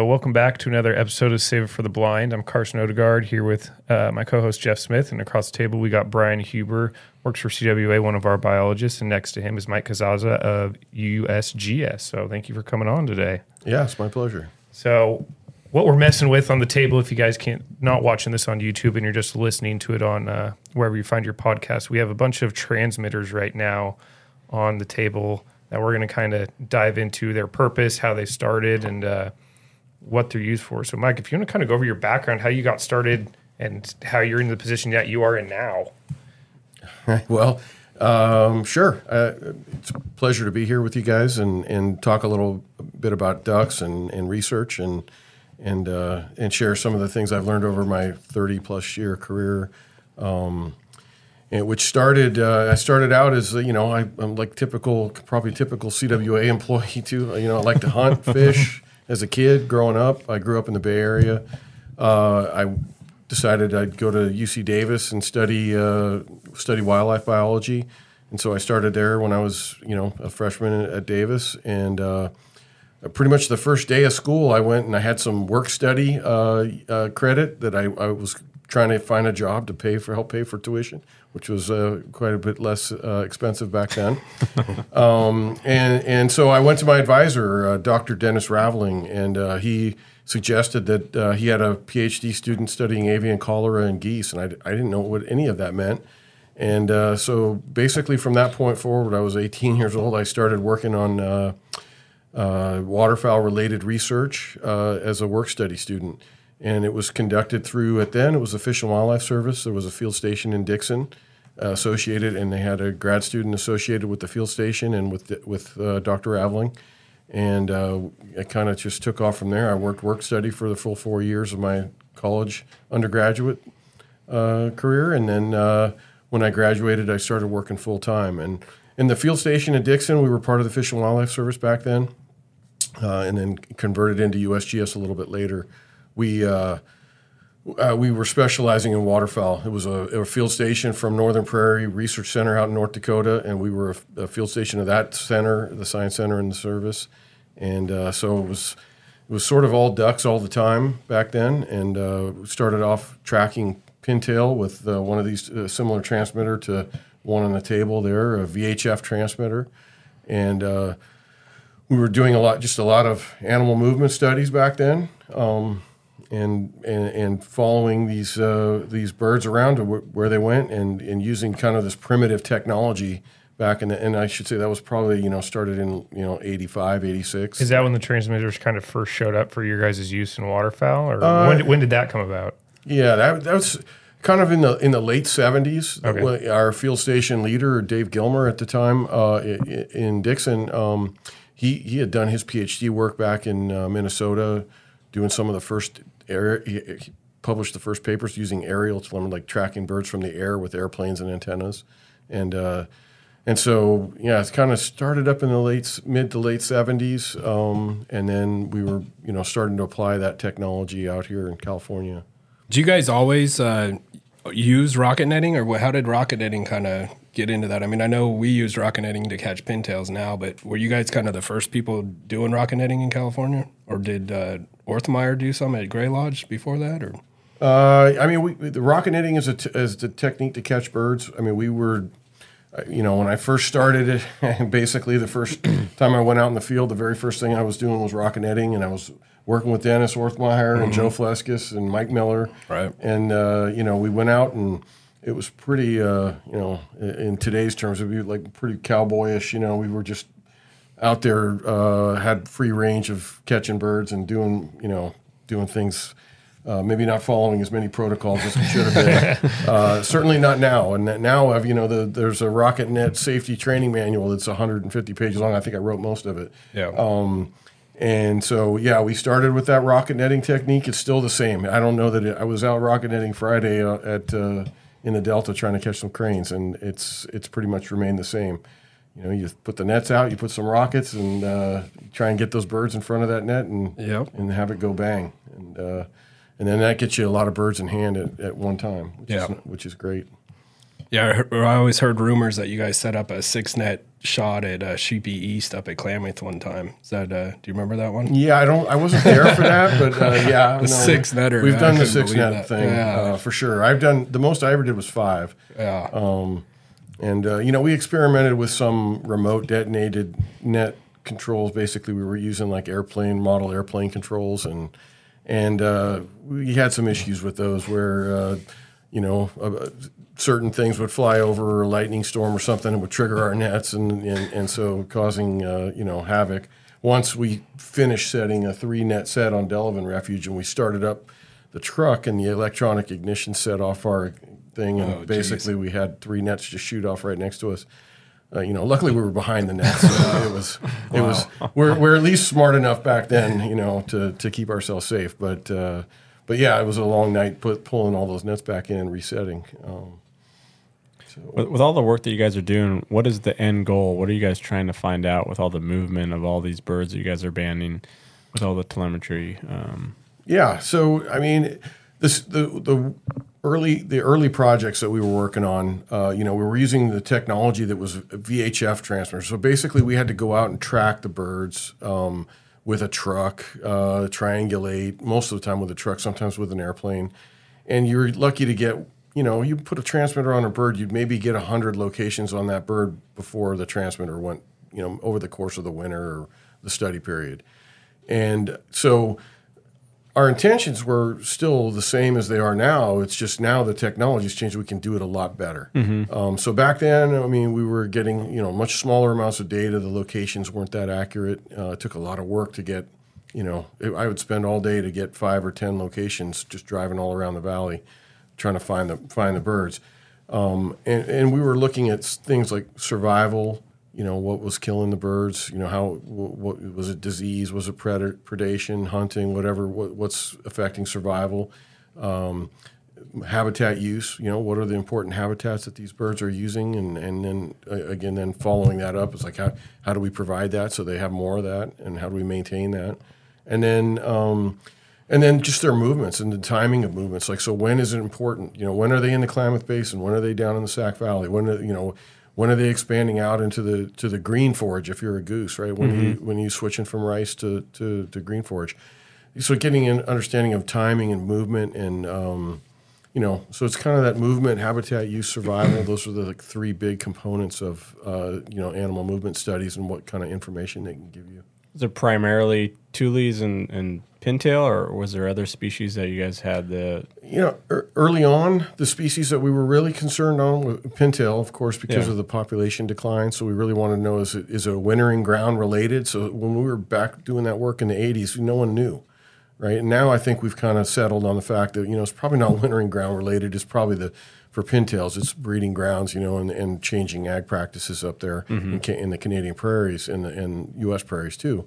So, welcome back to another episode of Save It for the Blind. I'm Carson Odegaard here with uh, my co host Jeff Smith. And across the table, we got Brian Huber, works for CWA, one of our biologists. And next to him is Mike Casazza of USGS. So, thank you for coming on today. Yeah, it's my pleasure. So, what we're messing with on the table, if you guys can't not watching this on YouTube and you're just listening to it on uh, wherever you find your podcast, we have a bunch of transmitters right now on the table that we're going to kind of dive into their purpose, how they started, and uh, what they're used for. So, Mike, if you want to kind of go over your background, how you got started, and how you're in the position that you are in now. well, um, sure. Uh, it's a pleasure to be here with you guys and, and talk a little bit about ducks and, and research and and uh, and share some of the things I've learned over my 30 plus year career. Um, and which started, uh, I started out as you know I, am like typical, probably typical CWA employee too. You know, I like to hunt, fish as a kid growing up. I grew up in the Bay Area. Uh, I decided I'd go to UC Davis and study uh, study wildlife biology, and so I started there when I was you know a freshman at Davis, and uh, pretty much the first day of school, I went and I had some work study uh, uh, credit that I, I, was trying to find a job to pay for help pay for tuition which was uh, quite a bit less uh, expensive back then. um, and and so I went to my advisor, uh, Dr. Dennis Raveling, and uh, he suggested that uh, he had a PhD student studying avian cholera and geese, and I, I didn't know what any of that meant. And uh, so basically, from that point forward, I was 18 years old. I started working on waterfowl related research as a work study student and it was conducted through at then it was the Fish and Wildlife Service. There was a field station in Dixon uh, associated, and they had a grad student associated with the field station and with the, with uh, Dr. Raveling, and uh, it kind of just took off from there. I worked work study for the full four years of my college undergraduate uh, career, and then uh, when I graduated, I started working full time. And in the field station at Dixon, we were part of the Fish and Wildlife Service back then, uh, and then converted into USGS a little bit later we uh, uh, we were specializing in waterfowl. It was a, a, field station from Northern Prairie Research Center out in North Dakota, and we were a, a field station of that center, the science center in the service. And uh, so it was it was sort of all ducks all the time back then. And uh, started off tracking pintail with uh, one of these uh, similar transmitter to one on the table there, a VHF transmitter, and we were doing a lot, just a lot of animal movement studies back then. Um, and and, and following these uh, these birds around to wh- where they went and, and using kind of this primitive technology back in the and I should say that was probably you know started in you know 85 86 is that when the transmitters kind of first showed up for your guys' use in waterfowl or uh, when, did, when did that come about? Yeah that, that was kind of in the in the late 70s okay. our field station leader Dave Gilmer at the time uh, in Dixon um, he he had done his PhD work back in uh, Minnesota doing some of the first air. He, he published the first papers using aerial telemetry, like tracking birds from the air with airplanes and antennas, and uh, and so yeah, it's kind of started up in the late mid to late seventies, um, and then we were you know starting to apply that technology out here in California. Do you guys always uh, use rocket netting, or how did rocket netting kind of get into that? I mean, I know we use rocket netting to catch pintails now, but were you guys kind of the first people doing rocket netting in California, or did uh, Orthmeyer do some at Gray Lodge before that, or? Uh, I mean, we, the rocket netting is a t- is the technique to catch birds. I mean, we were, uh, you know, when I first started it, basically the first time I went out in the field, the very first thing I was doing was rocket netting, and I was working with Dennis Orthmeyer mm-hmm. and Joe Fleskes and Mike Miller. Right. And uh, you know, we went out and it was pretty, uh, you know, in today's terms, it'd be like pretty cowboyish. You know, we were just out there, uh, had free range of catching birds and doing, you know, doing things. Uh, maybe not following as many protocols as we should have been. uh, certainly not now. And now, I've, you know, the, there's a Rocket Net safety training manual that's 150 pages long. I think I wrote most of it. Yeah. Um, and so, yeah, we started with that rocket netting technique. It's still the same. I don't know that it, I was out rocket netting Friday uh, at uh, in the Delta trying to catch some cranes, and it's it's pretty much remained the same. You know, you put the nets out, you put some rockets, and uh, try and get those birds in front of that net, and yep. and have it go bang, and uh, and then that gets you a lot of birds in hand at, at one time, which, yeah. is, which is great. Yeah, I always heard rumors that you guys set up a six net shot at uh, Sheepy East up at Klamath one time. Is that uh, do you remember that one? Yeah, I don't. I wasn't there for that, but uh, yeah, The six netter, We've I done the six net that. thing Yeah. uh, for sure. I've done the most I ever did was five, Yeah. Um, and uh, you know we experimented with some remote detonated net controls. Basically, we were using like airplane model airplane controls, and and uh, we had some issues with those where uh, you know. Uh, Certain things would fly over a lightning storm or something and would trigger our nets, and and, and so causing uh, you know havoc. Once we finished setting a three net set on Delevan Refuge, and we started up the truck, and the electronic ignition set off our thing, and Oh, basically we had three nets just shoot off right next to us. Uh, you know, luckily we were behind the net, so it was it was we're we're at least smart enough back then, you know, to to keep ourselves safe. But uh, but yeah, it was a long night put, pulling all those nets back in and resetting. Um, With, with all the work that you guys are doing, what is the end goal? What are you guys trying to find out with all the movement of all these birds that you guys are banding, with all the telemetry? Um, Yeah. So I mean, this the the early the early projects that we were working on. Uh, you know, we were using the technology that was VHF transmitter. So basically, we had to go out and track the birds um, with a truck, uh, triangulate most of the time with a truck, sometimes with an airplane. And you're lucky to get. You know, you put a transmitter on a bird, you'd maybe get hundred locations on that bird before the transmitter went. You know, over the course of the winter or the study period. And so our intentions were still the same as they are now. It's just now the technology's changed. We can do it a lot better. Um, so back then, I mean, we were getting you know much smaller amounts of data. The locations weren't that accurate. Uh, it took a lot of work to get. You know, I would spend all day to get five or ten locations just driving all around the valley, trying to find the find the birds. Um, and, and we were looking at things like survival. You know, what was killing the birds? You know, how what, what was it? Disease? Was it predator, predation? Hunting? Whatever? What, what's affecting survival? Um, habitat use. You know, what are the important habitats that these birds are using? And and then uh, again, then following that up is like how how do we provide that so they have more of that, and how do we maintain that? And then um, and then just their movements and the timing of movements. Like, so when is it important? You know, when are they in the Klamath Basin? When are they down in the Sac Valley? When are, you know, when are they expanding out into the to the green forage? If you're a goose, right? When you when you switching from rice to to, to green forage. So getting an understanding of timing and movement and um, you know, so it's kind of that movement, habitat use, survival. Those are the like, three big components of uh, you know animal movement studies and what kind of information they can give you. Is it primarily tules and, and pintail, or was there other species that you guys had the? you know, ear- early on, the species that we were really concerned on was pintail, of course, because Yeah. of the population decline. So we really wanted to know is it is a wintering ground related? So when we were back doing that work in the '80s, no one knew, right? And now I think we've kind of settled on the fact that you know it's probably not wintering ground related. It's probably the for pintails, it's breeding grounds, you know, and, and changing ag practices up there in, Ca- in the Canadian prairies and the and U.S. prairies too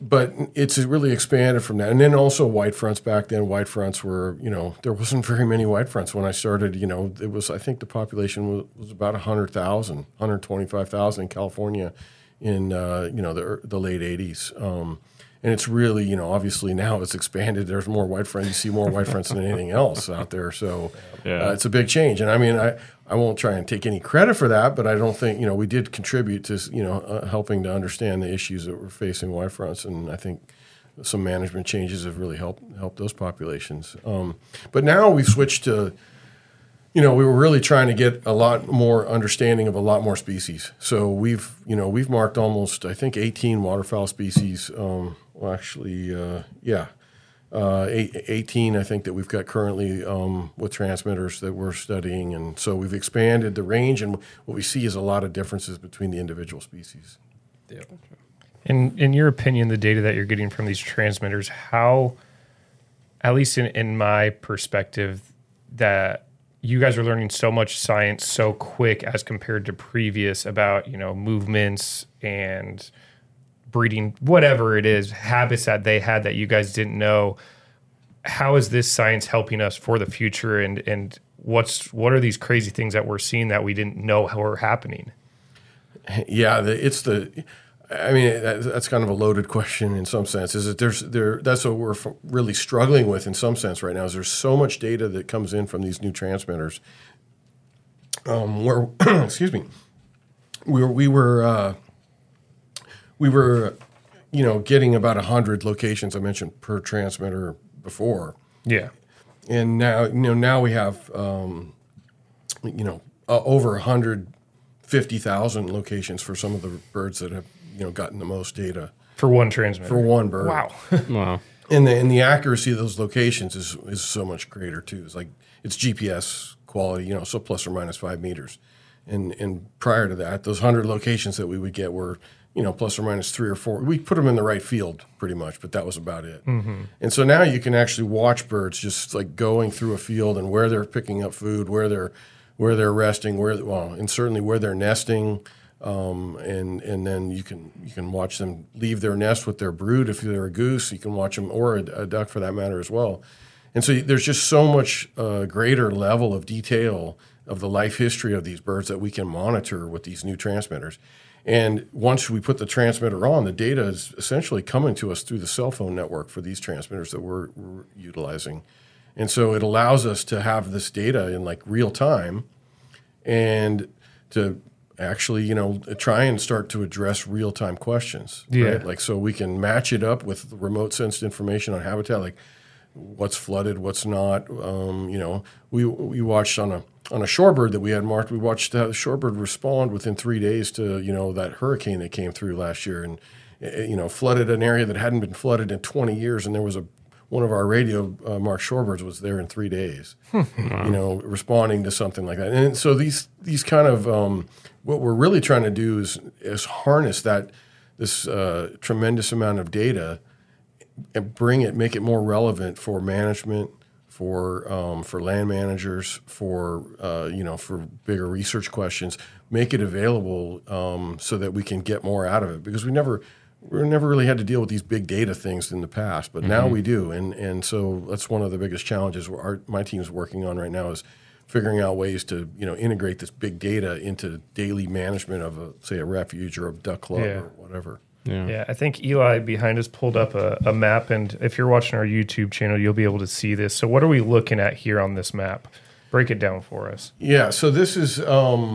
but it's really expanded from that. And then also white fronts back then. White fronts were, you know, there wasn't very many white fronts when I started. You know, it was I think the population was, was about 100,000, 125,000 in California in uh, you know the the late 80s. Um, and it's really, you know, obviously now it's expanded. There's more white fronts. You see more white fronts than anything else out there. So Yeah. uh, it's a big change. And I mean, I, I won't try and take any credit for that, but I don't think, you know, we did contribute to, you know, uh, helping to understand the issues that were facing white fronts. And I think some management changes have really helped helped those populations. Um, but now we've switched to, you know, we were really trying to get a lot more understanding of a lot more species. So we've, you know, we've marked almost, I think, 18 waterfowl species. Um, well, actually, uh, yeah, uh, eight, 18, I think, that we've got currently um, with transmitters that we're studying. And so we've expanded the range, and what we see is a lot of differences between the individual species. Yeah. In in your opinion, the data that you're getting from these transmitters, how, at least in, in my perspective, that you guys are learning so much science so quick as compared to previous about you know movements and breeding, whatever it is, habits that they had that you guys didn't know. How is this science helping us for the future, and and what's what are these crazy things that we're seeing that we didn't know were happening? Yeah, the, it's the. I mean, that, that's kind of a loaded question in some sense. Is that there's there? That's what we're f- really struggling with in some sense right now. Is there's so much data that comes in from these new transmitters, um, where excuse me, we were we were uh, we were you know getting about hundred locations I mentioned per transmitter before, Yeah. and now you know now we have um, you know uh, over hundred fifty thousand locations for some of the birds that have you know gotten the most data For one transmitter. for one bird. Wow. Wow. and the and the accuracy of those locations is is so much greater too. It's like it's GPS quality, you know, so plus or minus five meters. And and prior to that, those hundred locations that we would get were you know plus or minus three or four. We put them in the right field pretty much, but that was about it. Mm-hmm. And so now you can actually watch birds just like going through a field and where they're picking up food, where they're where they're resting, where well, and certainly where they're nesting. Um, and and then you can you can watch them leave their nest with their brood if they're a goose. You can watch them or a, a duck for that matter as well. And so there's just so much uh, greater level of detail of the life history of these birds that we can monitor with these new transmitters. And once we put the transmitter on, the data is essentially coming to us through the cell phone network for these transmitters that we're, we're utilizing. And so it allows us to have this data in like real time and to actually, you know, try and start to address real time questions. Yeah. Right? Like, so we can match it up with remote sensed information on habitat, like what's flooded, what's not. Um, you know, we, we watched on a, on a shorebird that we had marked, we watched the shorebird respond within three days to, you know, that hurricane that came through last year and, eh, you know, flooded an area that hadn't been flooded in 20 years. And there was a, one of our radio uh, marked shorebirds was there in three days, you know, responding to something like that. And so these these kind of um, what we're really trying to do is is harness that this uh, tremendous amount of data and bring it, make it more relevant for management, for um, for land managers, for uh, you know, for bigger research questions. Make it available um, so that we can get more out of it because we never we never really had to deal with these big data things in the past, but now we do, and and so that's one of the biggest challenges our my team's working on right now is figuring out ways to you know integrate this big data into daily management of a say a refuge or a duck club Yeah. or whatever. Yeah. Yeah, I think Eli behind us pulled up a, a map, and if you're watching our YouTube channel, you'll be able to see this. So, what are we looking at here on this map? Break it down for us. Yeah, so this is um,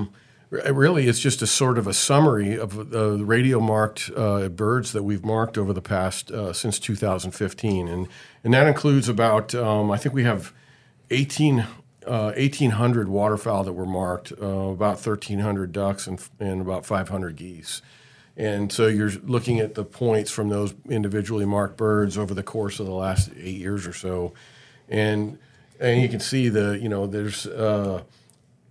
r- really it's just a sort of a summary of the radio marked uh, birds that we've marked over the past uh, since 2015, and and that includes about um, I think we have 18. Uh, 1,800 waterfowl that were marked, uh, about 1,300 ducks, and, and about 500 geese. And so you're looking at the points from those individually marked birds over the course of the last eight years or so, and and you can see the you know there's uh,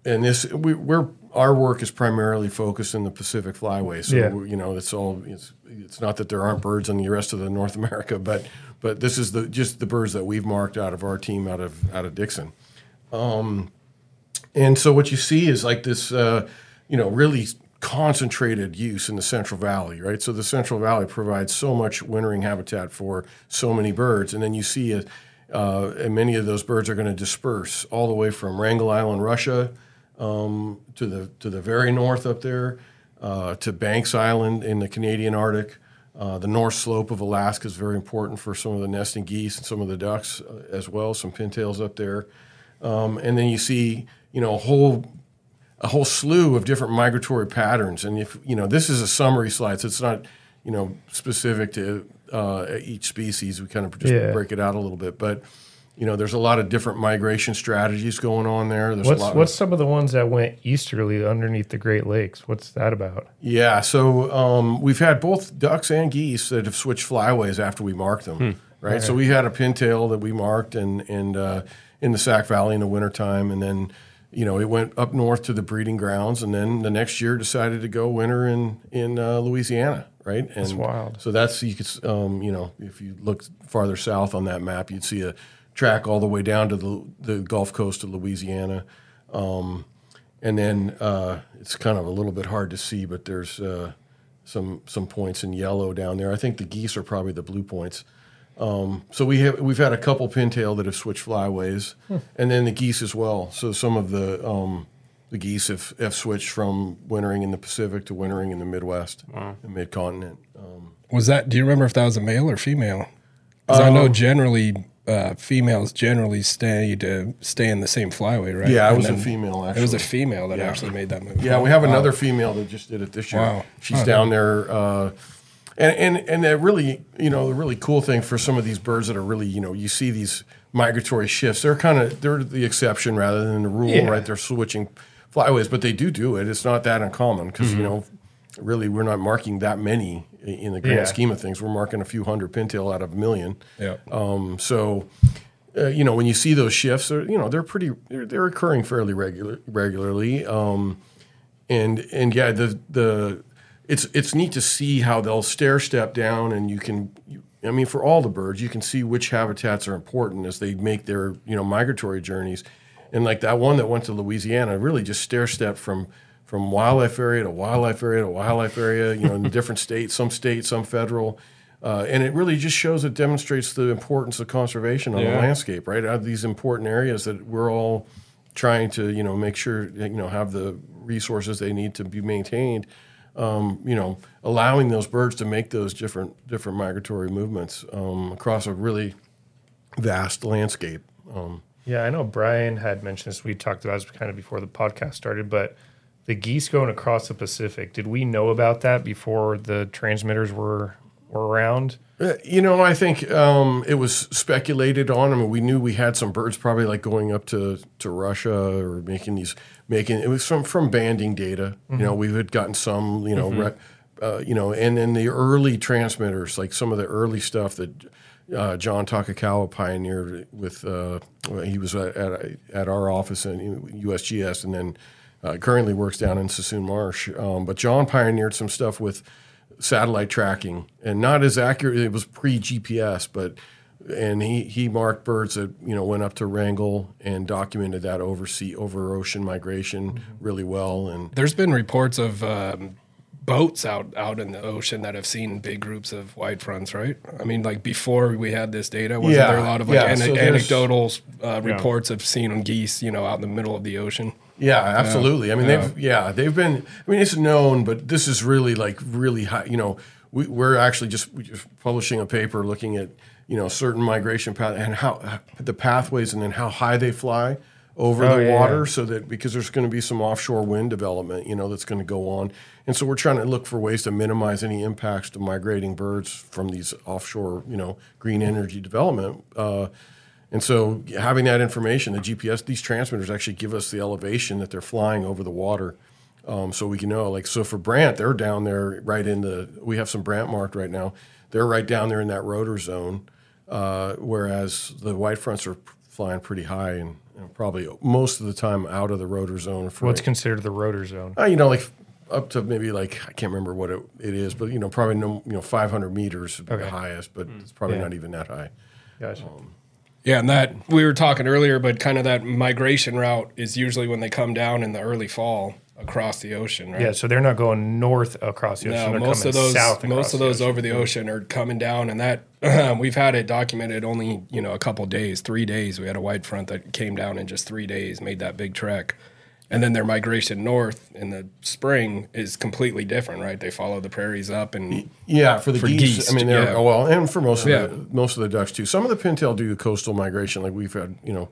and this we, we're our work is primarily focused in the Pacific Flyway. So Yeah. you know it's all it's it's not that there aren't birds in the rest of the North America, but but this is the just the birds that we've marked out of our team out of out of Dixon. And so what you see is like this, uh, you know, really concentrated use in the Central Valley, right? So the Central Valley provides so much wintering habitat for so many birds, and then you see, uh, uh, and many of those birds are going to disperse all the way from Wrangel Island, Russia, um, to the to the very north up there, uh, to Banks Island in the Canadian Arctic. Uh, the North Slope of Alaska is very important for some of the nesting geese and some of the ducks uh, as well. Some pintails up there. Um, and then you see, you know, a whole a whole slew of different migratory patterns. And if you know, this is a summary slide, so it's not, you know, specific to uh, each species. We kind of just Yeah. break it out a little bit, but you know, there's a lot of different migration strategies going on there. There's What's a lot. what's some of the ones that went easterly underneath the Great Lakes? What's that about? Yeah, so um, we've had both ducks and geese that have switched flyways after we marked them, right? So we had a pintail that we marked and and uh, in the Sac Valley in the wintertime, and then you know it went up north to the breeding grounds, and then the next year decided to go winter in in uh, Louisiana, right? And That's wild. So that's you could um, you know if you look farther south on that map, you'd see a track all the way down to the the Gulf Coast of Louisiana. Um, and then uh, it's kind of a little bit hard to see, but there's uh, some some points in yellow down there. I think the geese are probably the blue points. Um, so we have we've had a couple pintail that have switched flyways, and then the geese as well. So some of the um, the geese have, have switched from wintering in the Pacific to wintering in the Midwest and mid continent. Um, Was that? Do you remember if that was a male or female? Because I Um, know generally uh, females generally stay to stay in the same flyway, right? Yeah, And was a female, It was a female that actually made that move. Yeah, we have Wow. another female that just did it this year. Wow. She's Oh, down there, uh, and and and the really, you know, the really cool thing for some of these birds that are really, you know, you see these migratory shifts. They're kind of they're the exception rather than the rule, Yeah. right? They're switching flyways, but they do do it. It's not that uncommon because you know, really, we're not marking that many in the grand Yeah. scheme of things. We're marking a few hundred pintail out of a million. Yeah. Um, so, uh, you know, when you see those shifts, you know, they're pretty, they're, they're occurring fairly regular, regularly. Um, and, and yeah, the, the, it's, it's neat to see how they'll stair step down and you can, you, I mean, for all the birds, you can see which habitats are important as they make their, you know, migratory journeys. And like that one that went to Louisiana, really just stair step from, from wildlife area to wildlife area to wildlife area, you know, in different states, some state, some federal. Uh, and it really just shows it demonstrates the importance of conservation on Yeah. the landscape, right? Out of these important areas that we're all trying to, you know, make sure you know have the resources they need to be maintained. Um, you know, allowing those birds to make those different different migratory movements um, across a really vast landscape. Um, Yeah, I know Brian had mentioned this. We talked about this kind of before the podcast started, but the geese going across the Pacific. Did we know about that before the transmitters were were around? Uh, You know, I think um, it was speculated on. I mean, we knew we had some birds probably like going up to, to Russia or making these making it was from from banding data. You know, we had gotten some. You know, rec, uh, you know, and then the early transmitters, like some of the early stuff that uh, John Takekawa pioneered with. Uh, he was at, at at our office in USGS, and then uh, currently works down in Suisun Marsh. Um, but John pioneered some stuff with satellite tracking and not as accurate. It was pre GPS, but and he he marked birds that you know went up to Wrangel and documented that over sea over ocean migration really well. And There's been reports of um, boats out out in the ocean that have seen big groups of white fronts, right? I mean, like before we had this data, wasn't Yeah, there a lot of like yeah, ane- so anecdotal uh, reports of seeing geese, you know, out in the middle of the ocean? Yeah, absolutely. I mean, they've yeah they've been. I mean, it's known, but this is really like really high. You know, we, we're actually just, we just publishing a paper looking at you know certain migration path and how the pathways and then how high they fly over Oh, the yeah, water yeah. so that because there's going to be some offshore wind development you know that's going to go on and so we're trying to look for ways to minimize any impacts to migrating birds from these offshore you know green energy development uh, and so having that information the gps these transmitters actually give us the elevation that they're flying over the water um, so we can know like so for brant they're down there right in the we have some brant marked right now they're right down there in that rotor zone uh, whereas the white fronts are flying pretty high and know, probably most of the time out of the rotor zone for What's considered the rotor zone? uh, you know like up to maybe like I can't remember what it, it is but you know probably no you know 500 meters would be the highest but it's probably Yeah. not even that high Gotcha. Yeah, and that we were talking earlier, but kind of that migration route is usually when they come down in the early fall across the ocean, right? yeah, so they're not going north across the ocean. No, they're most of those south most of those ocean. over the ocean are coming down, and that we've had it documented only you know a couple days, three days. We had a white front that came down in just three days, made that big trek, and then their migration north in the spring is completely different, right? They follow the prairies up, and Yeah, for the For geese, geese, I mean, they're yeah. oh, well, and for most of Yeah. the most of the ducks too. Some of the pintail do the coastal migration, like we've had. You know,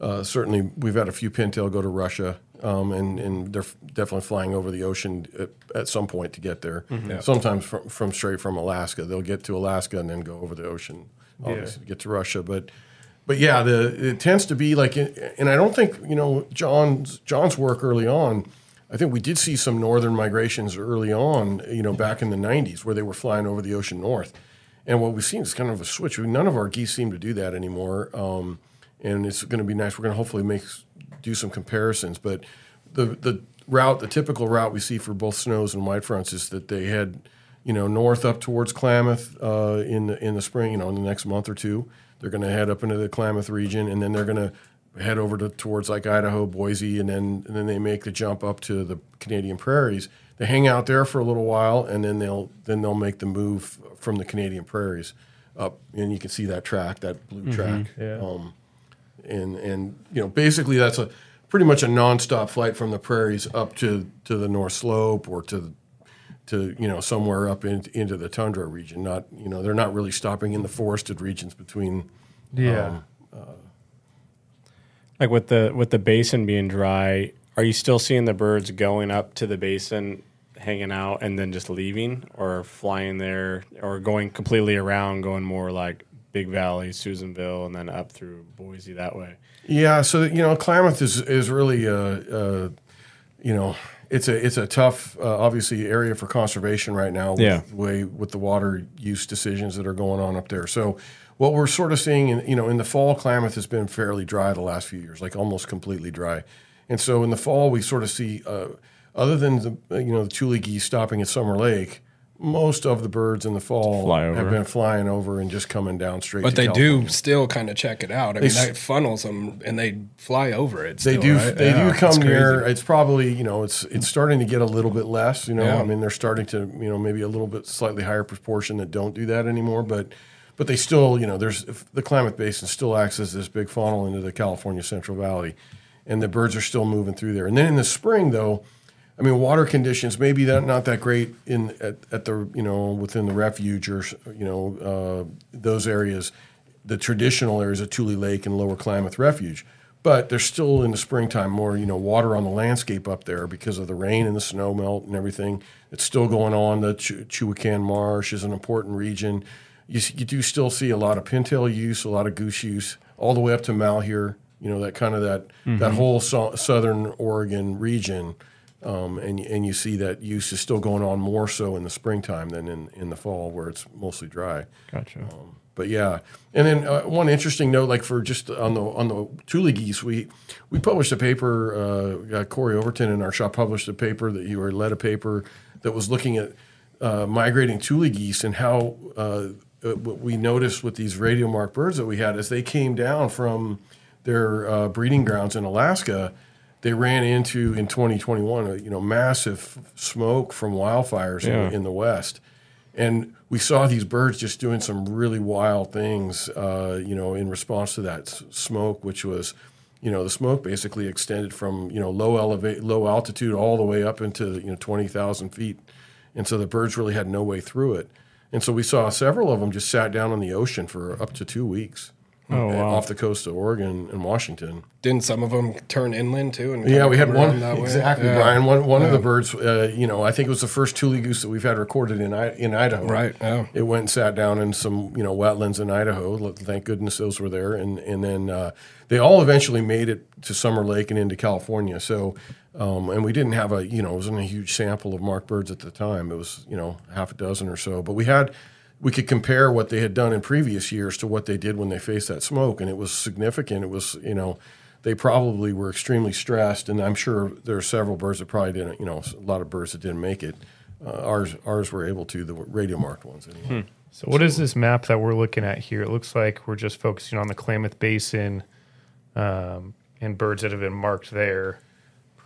uh, certainly we've had a few pintail go to Russia, um, and and they're definitely flying over the ocean at, at some point to get there. Sometimes from, from straight from Alaska, they'll get to Alaska and then go over the ocean, obviously to get to Russia. But but yeah, the it tends to be like, and I don't think you know John's John's work early on. I think we did see some northern migrations early on, you know, back in the '90s where they were flying over the ocean north. And what we've seen is kind of a switch. None of our geese seem to do that anymore, um, and it's going to be nice. We're going to hopefully make do some comparisons, but the the route, the typical route we see for both snows and white fronts is that they head, you know, north up towards Klamath uh, in the in the spring. You know, in the next month or two, they're going to head up into the Klamath region, and then they're going to head over to towards like Idaho, Boise, and then and then they make the jump up to the Canadian prairies. They hang out there for a little while, and then they'll then they'll make the move from the Canadian prairies up, and you can see that track, that blue track. Yeah. Um, and and you know basically that's a pretty much a nonstop flight from the prairies up to to the North Slope or to to you know somewhere up in, into the tundra region. Not you know they're not really stopping in the forested regions between Yeah. Like with the with the basin being dry, are you still seeing the birds going up to the basin, hanging out, and then just leaving, or flying there, or going completely around, going more like Big Valley, Susanville, and then up through Boise that way? Yeah, so you know, Klamath is is really, uh, uh, you know, it's a it's a tough, uh, obviously, area for conservation right now. With Yeah. the way with the water use decisions that are going on up there. So, what we're sort of seeing, in, you know, in the fall, Klamath has been fairly dry the last few years, like almost completely dry. And so, in the fall, we sort of see, uh, other than the you know the Tule geese stopping at Summer Lake. Most of the birds in the fall have been flying over and just coming down straight. But to they California. do still kind of check it out. I mean, that funnels them and they fly over it. They do. right? They Yeah, do come it's near. It's probably you know it's it's starting to get a little bit less. You know, Yeah. I mean they're starting to you know maybe a little bit slightly higher proportion that don't do that anymore. But but they still you know there's the Klamath Basin still acts as this big funnel into the California Central Valley, and the birds are still moving through there. And then in the spring though. I mean, water conditions maybe that not that great in at, at the you know within the refuge or you know uh, those areas, the traditional areas of Tule Lake and Lower Klamath Refuge. But there's still in the springtime more you know water on the landscape up there because of the rain and the snow melt and everything. It's still going on. The Ch- Marsh is an important region. You, you do still see a lot of pintail use, a lot of goose use, all the way up to Malheur. You know that kind of that that whole so- southern Oregon region um, and and you see that use is still going on more so in the springtime than in, in the fall where it's mostly dry. Gotcha. But yeah, and then uh, one interesting note, like for just on the on the tule geese, we we published a paper. Uh, uh, Cory Overton in our shop published a paper that you or led a paper that was looking at uh, migrating tule geese and how uh, uh, what we noticed with these radio mark birds that we had as they came down from their uh, breeding grounds in Alaska, they ran into in 2021, a, you know, massive smoke from wildfires Yeah. in, in the west, and we saw these birds just doing some really wild things, uh, you know, in response to that s- smoke, which was, you know, the smoke basically extended from you know low elevate, low altitude all the way up into you know 20,000 feet, and so the birds really had no way through it, and so we saw several of them just sat down on the ocean for up to two weeks. Oh, uh, wow. Off the coast of Oregon and Washington. Didn't some of them turn inland too? And Yeah, we had one around that way? exactly, Yeah. Brian. One one of the birds, uh, you know, I think it was the first tule goose that we've had recorded in I- in Idaho. Right, yeah. It went and sat down in some you know wetlands in Idaho. Thank goodness those were there, and and then uh, they all eventually made it to Summer Lake and into California. So, um, and we didn't have a you know it wasn't a huge sample of marked birds at the time. It was you know half a dozen or so, but we had. We could compare what they had done in previous years to what they did when they faced that smoke, and it was significant. It was, you know, they probably were extremely stressed, and I'm sure there are several birds that probably didn't, you know, a lot of birds that didn't make it. Uh, ours, ours were able to, the radio marked ones anyway. So, what is this map that we're looking at here? It looks like we're just focusing on the Klamath Basin um, and birds that have been marked there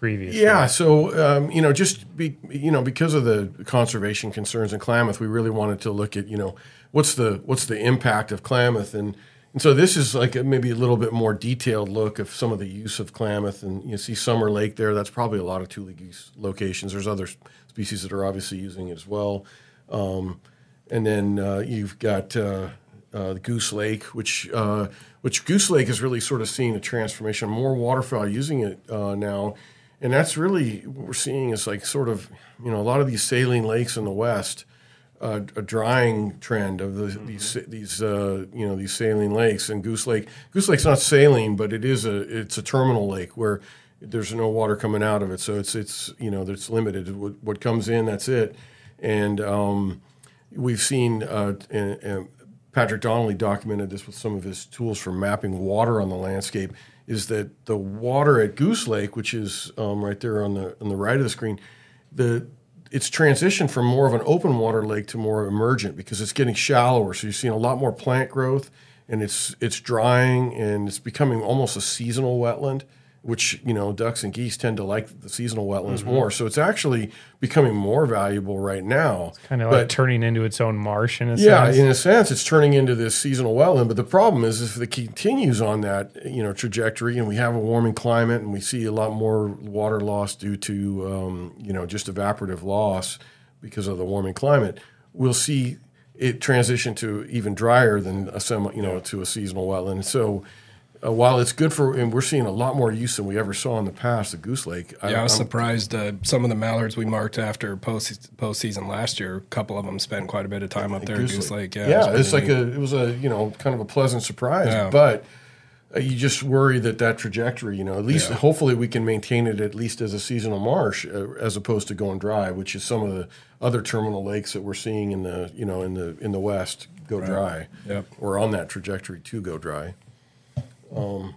previously. Yeah, so um, you know, just be you know, because of the conservation concerns in Klamath, we really wanted to look at you know what's the what's the impact of Klamath, and and so this is like a, maybe a little bit more detailed look of some of the use of Klamath, and you see Summer Lake there. That's probably a lot of Tule geese locations. There's other species that are obviously using it as well, um, and then uh, you've got. Uh, uh, Goose Lake, which uh, which Goose Lake is really sort of seeing a transformation. More waterfowl using it uh, now, and that's really what we're seeing is like sort of you know a lot of these saline lakes in the west, uh, a drying trend of the, these these uh, you know these saline lakes and Goose Lake. Goose Lake's not saline, but it is a it's a terminal lake where there's no water coming out of it, so it's it's you know it's limited. What, what comes in, that's it, and um, we've seen uh, and, and Patrick Donnelly documented this with some of his tools for mapping water on the landscape. Is that the water at Goose Lake, which is um, right there on the on the right of the screen, the it's transitioned from more of an open water lake to more emergent because it's getting shallower. So you're seeing a lot more plant growth, and it's it's drying and it's becoming almost a seasonal wetland which you know ducks and geese tend to like the seasonal wetlands Mm-hmm. more. So it's actually becoming more valuable right now. Kind of But- like turning into its own marsh in a yeah, sense. in a sense, it's turning into this seasonal wetland. But the problem is, if it continues on that you know trajectory, and we have a warming climate, and we see a lot more water loss due to um, you know just evaporative loss because of the warming climate, we'll see it transition to even drier than a semi, you know, to a seasonal wetland. So uh, while it's good for, and we're seeing a lot more use than we ever saw in the past, the Goose Lake. Yeah, I was I'm- surprised. Uh, some of the mallards we marked after post postseason last year, a couple of them spent quite a bit of time up there at Goose Lake. Yeah, yeah, was it's like a it was a you know kind of a pleasant surprise, Yeah. but uh, you just worry that that trajectory, you know, at least Yeah. hopefully we can maintain it at least as a seasonal marsh uh, as opposed to going dry, which is some of the other terminal lakes that we're seeing in the you know in the in the west go dry. Yep. Or on that trajectory to go dry. Um,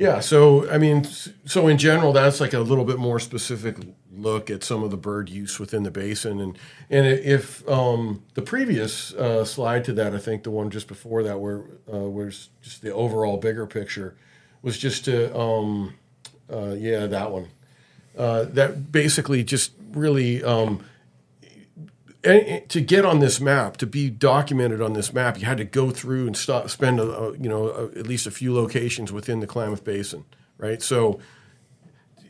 yeah, so I mean, so in general, that's like a little bit more specific look at some of the bird use within the basin, and and if um, the previous uh, slide to that, I think the one just before that, where uh, was just the overall bigger picture, was just to um, uh, yeah that one, uh, that basically just really um, to get on this map, to be documented on this map, you had to go through and stop, spend a, a, you know a, at least a few locations within the Klamath Basin, right? So,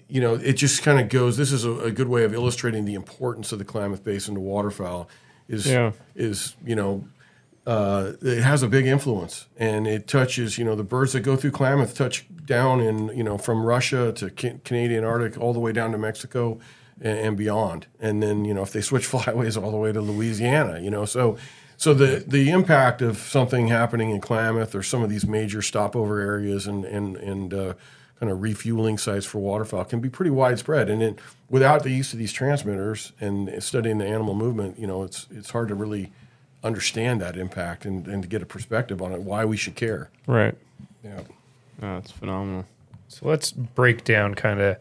you know, it just kind of goes. This is a, a good way of illustrating the importance of the Klamath Basin to waterfowl. Is Yeah. is you know. Uh, it has a big influence, and it touches. You know, the birds that go through Klamath touch down in you know from Russia to Ca- Canadian Arctic all the way down to Mexico and, and beyond. And then you know if they switch flyways all the way to Louisiana, you know, so so the the impact of something happening in Klamath or some of these major stopover areas and and and uh, kind of refueling sites for waterfowl can be pretty widespread. And it, without the use of these transmitters and studying the animal movement, you know, it's it's hard to really understand that impact and, and to get a perspective on it, why we should care. Right. Yeah. Oh, that's phenomenal. So let's break down kind of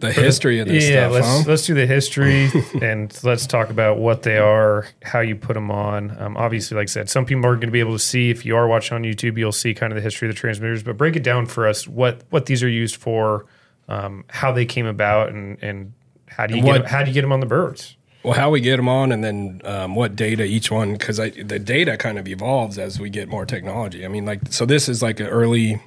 The history of this yeah. stuff. let's huh? let's do the history and let's talk about what they are, how you put them on. Um, obviously, like I said, some people are going to be able to see. If you are watching on YouTube, you'll see kind of the history of the transmitters. But break it down for us. What what these are used for, um, how they came about, and and how do you What- get, how do you get them on the birds? Well, how we get them on, and then um, what data each one, because the data kind of evolves as we get more technology. I mean, like, so this is like an early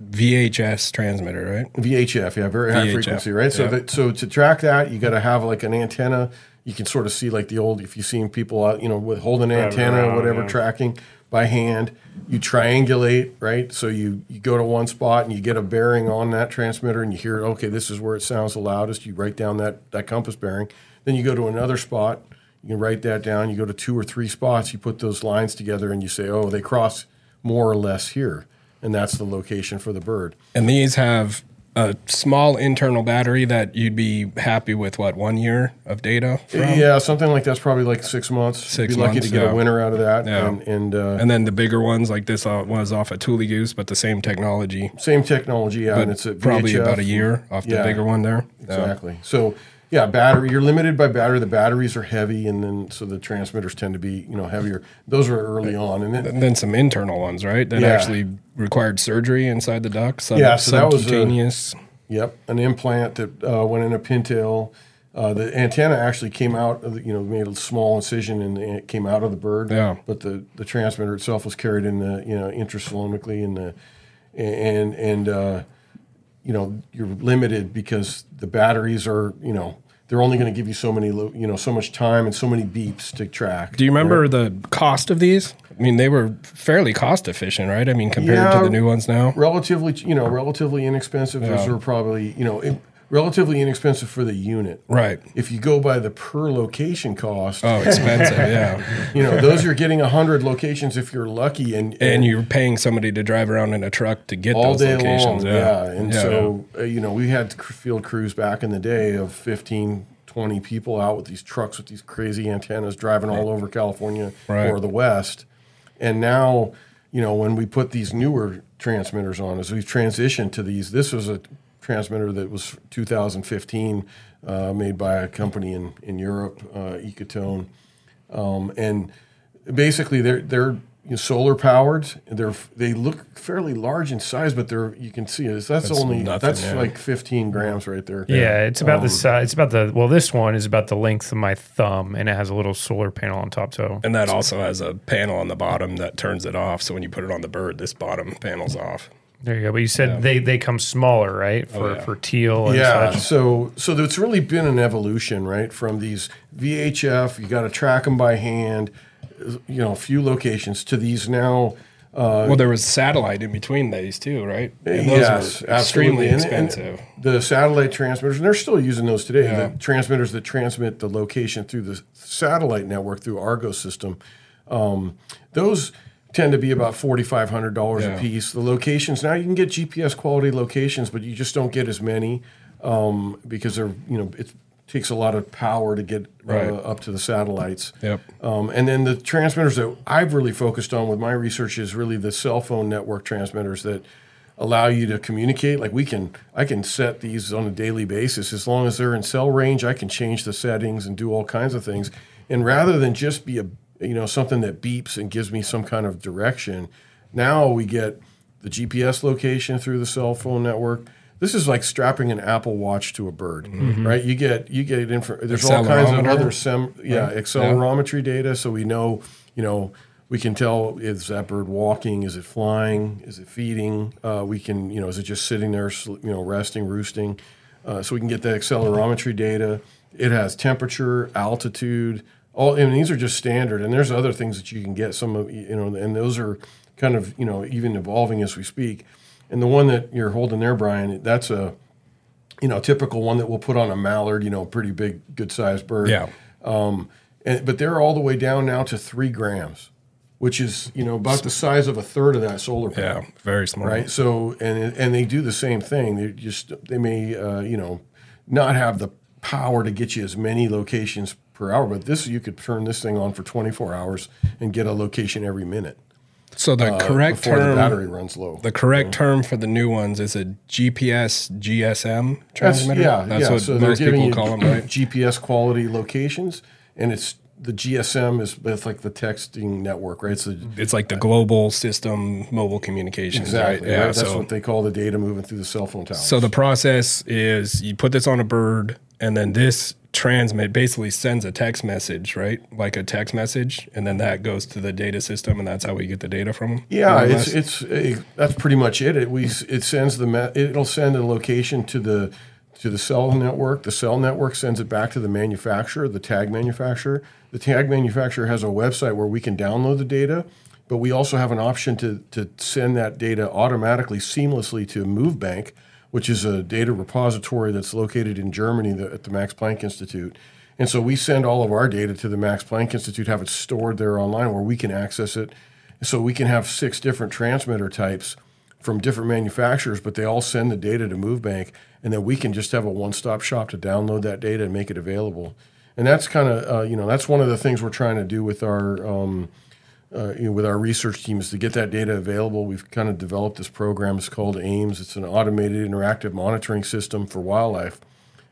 VHS transmitter, right? VHF, yeah, very high VHF, frequency, right? So yeah. that so to track that, you got to have like an antenna. You can sort of see like the old if you've seen people out, you know, with holding an Driving antenna, around, whatever, yeah. tracking by hand. You triangulate, right? So you you go to one spot and you get a bearing on that transmitter, and you hear, okay, this is where it sounds the loudest. You write down that that compass bearing. Then you go to another spot. You can write that down. You go to two or three spots. You put those lines together, and you say, oh, they cross more or less here, and that's the location for the bird. And these have a small internal battery that you'd be happy with. What one year of data from? Yeah, something like that's probably like six months. Six Be lucky months, to get yeah. a winner out of that. Yeah. And, and uh, And then the bigger ones, like this, uh, was off a Tule Goose, but the same technology. same technology, yeah, and it's a probably about a year off the bigger one there. Exactly. So yeah, battery. You're limited by battery. The batteries are heavy, and then so the transmitters tend to be you know heavier. Those are early on, and then And then some internal ones, right? That Yeah. actually required surgery inside the duck. Sub, Yeah, so that was a- Yep, an implant that uh, went in a pintail. Uh, the antenna actually came out, of the, you know, made a small incision and it came out of the bird. Yeah. But the, the transmitter itself was carried in the, you know, intracoelomically in the, and and uh, you know you're limited because the batteries are, you know, they're only going to give you so many, you know, so much time and so many beeps to track. Do you remember the cost of these? I mean, they were fairly cost efficient, right? I mean, compared Yeah. to the new ones now. relatively, you know, relatively inexpensive. Those Yeah. are probably, you know, it, relatively inexpensive for the unit. Right. If you go by the per location cost, Oh, expensive, yeah. you know, those you're getting hundred locations if you're lucky, and And you're paying somebody to drive around in a truck to get all those day locations. long. Yeah, and Yeah. so uh, you know, we had field crews back in the day of 15, 20 people out with these trucks with these crazy antennas driving all over California Right. or the West, and now you know when we put these newer transmitters on, as we've transitioned to these, this was a transmitter that was 2015, uh, made by a company in in Europe, uh, Ecotone um, and basically they're they're you know, solar powered. They're they look fairly large in size, but they're you can see it. That's, That's only nothing, that's yeah. like 15 grams right there. Yeah, it's about Um, the size. It's about the well. This one is about the length of my thumb, and it has a little solar panel on top. So And that also has a panel on the bottom that turns it off. So when you put it on the bird, this bottom panel's off. There you go. But you said they they come smaller, right? For Oh, yeah. for teal and Yeah, such. so so it's really been an evolution, right? From these VHF, you got to track them by hand. you know a few locations to these now. well, there was satellite in between these too, right? And those yes, were extremely absolutely. And- and the satellite transmitters, and they're still using those today. Yeah. The transmitters that transmit the location through the satellite network through Argos system, um, those tend to be about forty five hundred dollars Yeah. a piece. The locations now you can get GPS quality locations, but you just don't get as many um, because they're you know it takes a lot of power to get Right. uh, up to the satellites. Yep. Um, and then the transmitters that I've really focused on with my research is really the cell phone network transmitters that allow you to communicate. Like we can, I can set these on a daily basis as long as they're in cell range. I can change the settings and do all kinds of things. And rather than just be a, you know, something that beeps and gives me some kind of direction, now we get the GPS location through the cell phone network. This is like strapping an Apple Watch to a bird, right? You get you get info. There's all kinds of other sem, yeah, accelerometry data, so we know, you know, we can tell is that bird walking, is it flying, is it feeding? Uh, we can, you know, is it just sitting there, you know, resting, roosting? Uh, so we can get that accelerometry data. It has temperature, altitude. All and these are just standard, and there's other things that you can get. Some of you know, and those are kind of you know even evolving as we speak. And the one that you're holding there, Brian, that's a you know typical one that we'll put on a mallard. You know, pretty big, good sized bird. Yeah. Um, and, but they're all the way down now to three grams, which is you know about the size of a third of that solar panel. Yeah, very small. Right. So and and they do the same thing. They just they may uh, you know not have the power to get you as many locations per hour, but this you could turn this thing on for 24 hours and get a location every minute So the uh, correct before the term, battery runs low. the correct term for the new ones is a GPS GSM That's, transmitter. yeah, That's yeah. what so they're most people call them, right? GPS quality locations, and it's the GSM is it's like the texting network, right? So It's like the global system mobile communications, exactly, right? Yeah. right? That's so, what they call the data moving through the cell phone tower. so the process is you put this on a bird, and then this transmit basically sends a text message, right? Like a text message, and then that goes to the data system, and that's how we get the data from them. Yeah, it's it's uh, that's pretty much it. It we it sends the me- it'll send a location to the to the cell network. The cell network sends it back to the manufacturer, the tag manufacturer. The tag manufacturer has a website where we can download the data, but we also have an option to to send that data automatically seamlessly to MoveBank, which is a data repository that's located in Germany at the Max Planck Institute. And so we send all of our data to the Max Planck Institute, have it stored there online where we can access it. So we can have six different transmitter types from different manufacturers, but they all send the data to MoveBank, and then we can just have a one-stop shop to download that data and make it available. And that's kind of uh, you know that's one of the things we're trying to do with our um, uh, you know, with our research teams to get that data available. We've kind of developed this program. It's called AIMS. It's an automated interactive monitoring system for wildlife,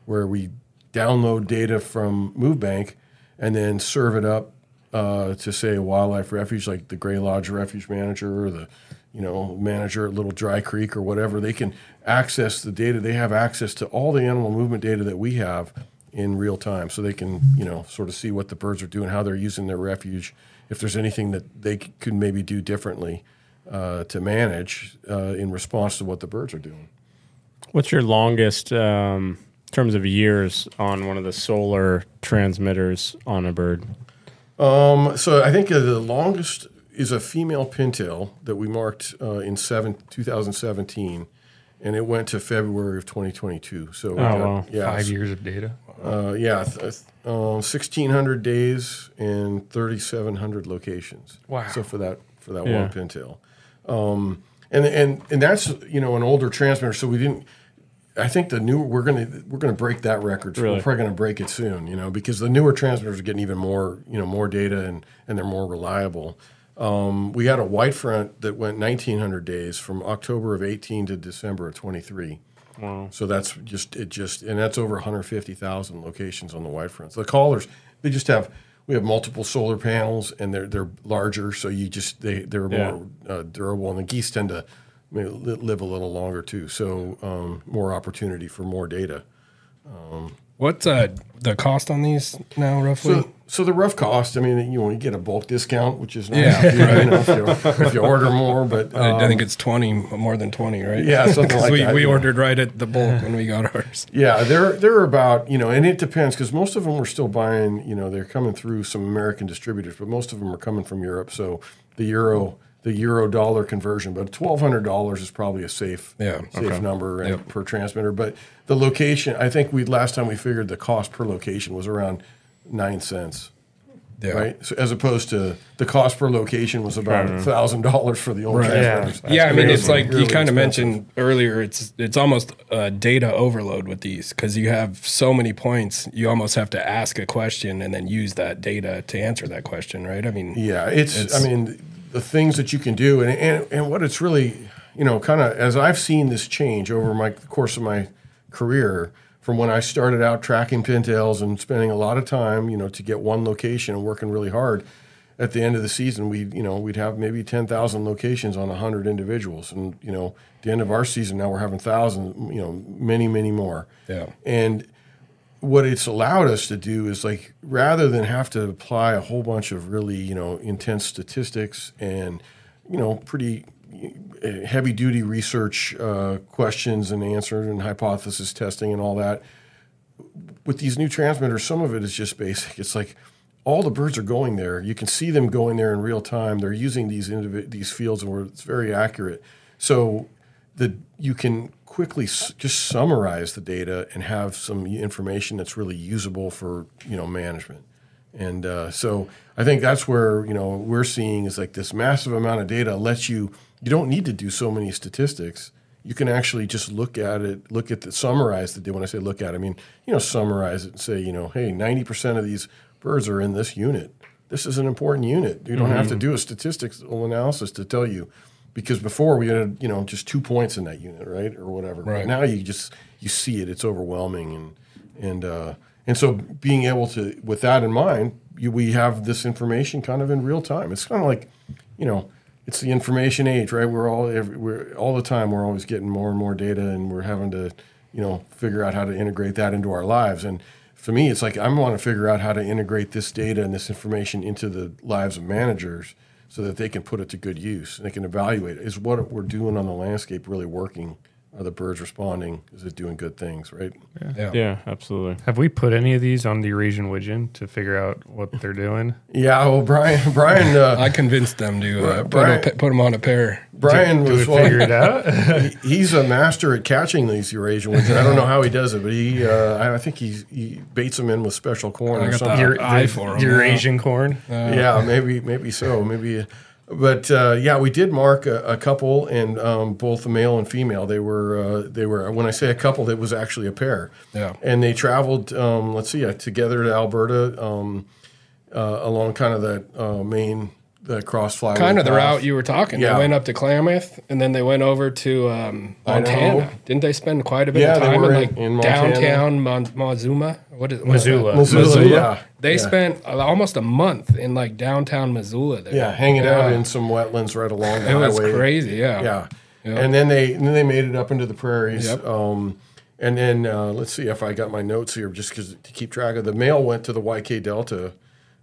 where we download data from MoveBank and then serve it up uh, to say a wildlife refuge like the Gray Lodge Refuge Manager or the you know manager at Little Dry Creek or whatever. They can access the data. They have access to all the animal movement data that we have in real time, so they can you know sort of see what the birds are doing, how they're using their refuge, if there's anything that they c- could maybe do differently uh, to manage uh, in response to what the birds are doing. What's your longest um, terms of years on one of the solar transmitters on a bird? Um, so I think uh, the longest is a female pintail that we marked uh, in seven, 2017, and it went to February of 2022. So we got- wow. yeah, Five years of data. uh, yeah, th- th- uh, 1,600 days and 3,700 locations. Wow. So for that for that Yeah. one pintail, um, and and and that's you know an older transmitter. So we didn't. I think the new we're gonna we're gonna break that record. Really? We're probably gonna break it soon. You know because the newer transmitters are getting even more you know more data and and they're more reliable. Um, we had a white front that went 1,900 days from October of 18 to December of 23. Wow. So that's just it just and that's over 150,000 locations on the white fronts. The callers they just have we have multiple solar panels and they're they're larger, so you just they they're Yeah. more uh, durable and the geese tend to live a little longer too. So um, more opportunity for more data. What's uh, the cost on these now, roughly? So So the rough cost, I mean, you know, you get a bulk discount, which is nice Yeah, if, you, you know, if, you, if you order more. But I- I um, think it's twenty, more than twenty, right? Yeah, something like we, that, We yeah. ordered right at the bulk when we got ours. Yeah, they're they're about you know, and it depends because most of them are still buying. You know, they're coming through some American distributors, but most of them are coming from Europe. So the euro the euro dollar conversion, but twelve hundred dollars is probably a safe Yeah, safe number Yep. per transmitter. But the location, I think we last time we figured the cost per location was around nine cents. Yeah. Right, so as opposed to the cost per location was about thousand dollars for the old Right. transmitters. yeah, I mean, it's like Really you kind of mentioned earlier. It's it's almost uh, data overload with these because you have so many points. You almost have to ask a question and then use that data to answer that question, right? I mean, Yeah, it's, It's- I mean, the things that you can do, and, and, and what it's really, you know, kind of as I've seen this change over my the course of my career, from when I started out tracking pintails and spending a lot of time, you know, to get one location and working really hard. At the end of the season, we, you know, we'd have maybe ten thousand locations on hundred individuals, and you know, at the end of our season, now we're having thousands, you know, many, many more. Yeah. And what it's allowed us to do is like rather than have to apply a whole bunch of really you know intense statistics and you know pretty heavy duty research uh, questions and answers and hypothesis testing and all that. With these new transmitters some of it is just basic. It's like all the birds are going there. You can see them going there in real time. They're using these indivi- these fields and where it's very accurate. So the you can quickly s- just summarize the data and have some information that's really usable for you know management. And uh, so I think that's where you know we're seeing is like this massive amount of data lets you you don't need to do so many statistics. You can actually just look at it, look at the summarize the data. When I say look at, it, I mean you know summarize it and say you know hey ninety percent of these birds are in this unit. This is an important unit. You don't have to do a statistical analysis to tell you because before we had you know just two points in that unit right or whatever. But Right. now you just you see it. It's overwhelming and and uh, and so being able to with that in mind, you, we have this information kind of in real time. It's kind of like you know it's the information age, right? We're all every, we're all the time. We're always getting more and more data, and we're having to you know figure out how to integrate that into our lives and. For me, it's like I want to figure out how to integrate this data and this information into the lives of managers so that they can put it to good use and they can evaluate is what we're doing on the landscape really working are the birds responding is it doing good things right yeah. Yeah, absolutely. Have we put any of these on the Eurasian widgeon to figure out what they're doing? yeah well brian brian uh, I convinced them to uh, put, a, put them on a pair. brian Do we was figure well, it out? he- he's a master at catching these eurasian Widgeon. i don't know how he does it but he uh, I- i think he, he baits them in with special corn I or got something the Your- eye the for 'em, Eurasian corn. yeah, maybe maybe so, maybe. But uh, yeah, we did mark a, a couple, and um, both the male and female. They were uh, they were. When I say a couple, it was actually a pair. Yeah. and they traveled. Um, let's see, uh, together to Alberta, um, uh, along kind of that uh, main the cross flyway. Kind of the route you were talking. Yeah. They went up to Klamath and then they went over to um, Montana. Didn't they spend quite a bit Yeah, of time in in- like in Montana. downtown Mon- Mazuma? What is? Missoula. Missoula, Missoula. yeah, They yeah. spent almost a month in like downtown Missoula. There. yeah hanging out in some wetlands right along the It was crazy. Yeah. Yeah. Yeah. And then they and then they made it up into the prairies. Yep. Um, and then uh, let's see if I got my notes here, just because to keep track of. The male went to the YK Delta,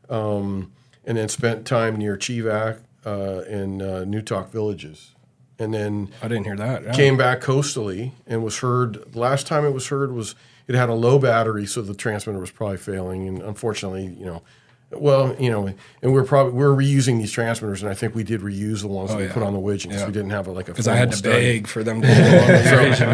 um, and then spent time near Chevak uh, and uh, Newtok villages, and then I didn't hear that. Yeah. came back coastally and was heard. The last time it was heard was it had a low battery, so the transmitter was probably failing. And unfortunately, you know, well, you know, and we're probably we're reusing these transmitters, and I think we did reuse the ones that we Oh, yeah. put on the widgeon because Yeah. we didn't have a, like a because I had to study. beg for them to go on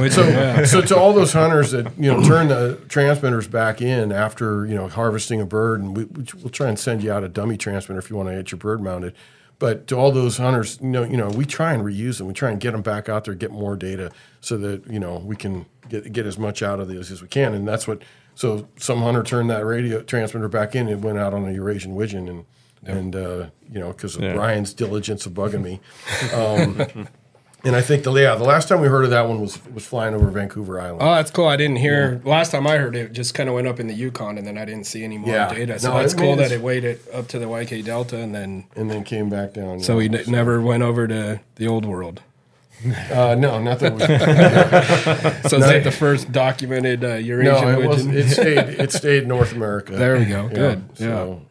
the So, yeah. so to all those hunters that you know turn the transmitters back in after you know harvesting a bird, and we, we'll try and send you out a dummy transmitter if you want to get your bird mounted. But to all those hunters, you know, you know, we try and reuse them. We try and get them back out there, get more data, so that you know we can get get as much out of these as we can. And that's what. So some hunter turned that radio transmitter back in and went out on a Eurasian widgeon, and and uh, you know because of Yeah. Brian's diligence of bugging me. Um, and I think the yeah the last time we heard of that one was was flying over Vancouver Island. Oh, that's cool. I didn't hear. Last time I heard it, just kind of went up in the Yukon, and then I didn't see any more Yeah. data. So No, that's I cool that it waited up to the YK Delta, and then and then came back down. so yeah. he n- never went over to the old world. uh, no, nothing. Was, So is that the first documented uh, Eurasian no, it was. widgeon? It stayed. It stayed North America. There we go. Good. Yeah. So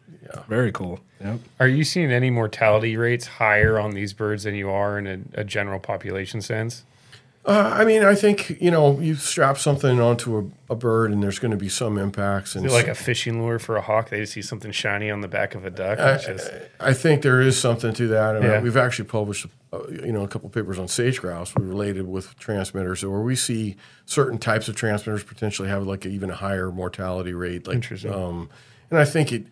Very cool. Yep. Are you seeing any mortality rates higher on these birds than you are in a, a general population sense? Uh, I mean, I think you know you strap something onto a, a bird, and there's going to be some impacts. And like a fishing lure for a hawk? They see something shiny on the back of a duck. Just, I think there is something to that, and uh, Yeah. we've actually published, uh, you know, a couple papers on sage grouse related with transmitters, where we see certain types of transmitters potentially have like even a higher mortality rate. Like, Interesting. Um, and I think it,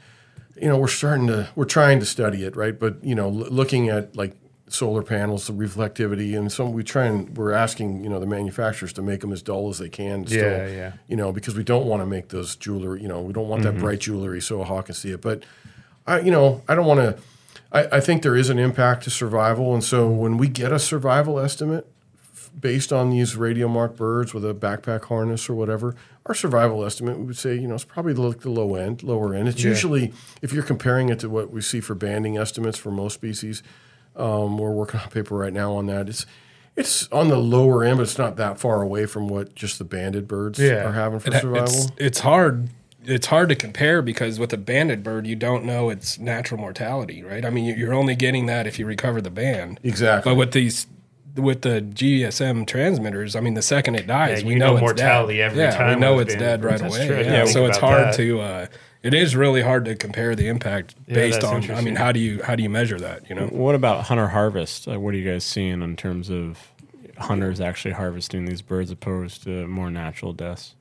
you know, we're starting to, we're trying to study it, right? But you know, l- looking at like solar panels, the reflectivity, and some we try and we're asking, you know, the manufacturers to make them as dull as they can. Still, Yeah, yeah. You know, because we don't want to make those jewelry. You know, we don't want Mm-hmm. that bright jewelry so a hawk can see it. But I, you know, I don't want to. I, I think there is an impact to survival, and so when we get a survival estimate f- based on these radio mark birds with a backpack harness or whatever, our survival estimate we would say, you know, it's probably like the low end, lower end. It's usually if you're comparing it to what we see for banding estimates for most species. Um, we're working on paper right now on that. It's it's on the lower end, but it's not that far away from what just the banded birds Yeah. are having for It- survival. It's it's hard. It's hard to compare because with a banded bird, you don't know its natural mortality, right? I mean, you- you're only getting that if you recover the band. exactly. But with these, with the GSM transmitters, I mean, the second it dies, Yeah, we you know, know it's mortality dead. every yeah, time we know it's dead right away. true. I Yeah, so it's hard that. to. Uh, it is really hard to compare the impact based on. I mean, how do you how do you measure that? You know, What about hunter harvest? Uh, what are you guys seeing in terms of hunters actually harvesting these birds opposed to more natural deaths?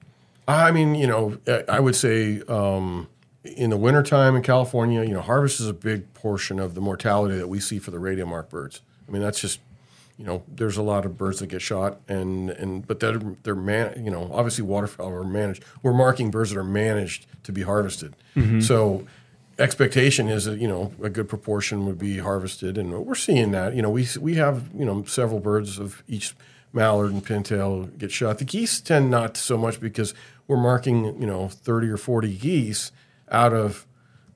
I mean, you know, I- I would say um, in the wintertime in California, you know, harvest is a big portion of the mortality that we see for the radio mark birds. I mean, that's just, you know, there's a lot of birds that get shot, and and but they're they're man, you know, obviously waterfowl are managed. We're marking birds that are managed to be harvested. So expectation is that you know a good proportion would be harvested, and we're seeing that. You know, we we have you know several birds of each mallard and pintail get shot. The geese tend not so much because we're marking you know thirty or forty geese out of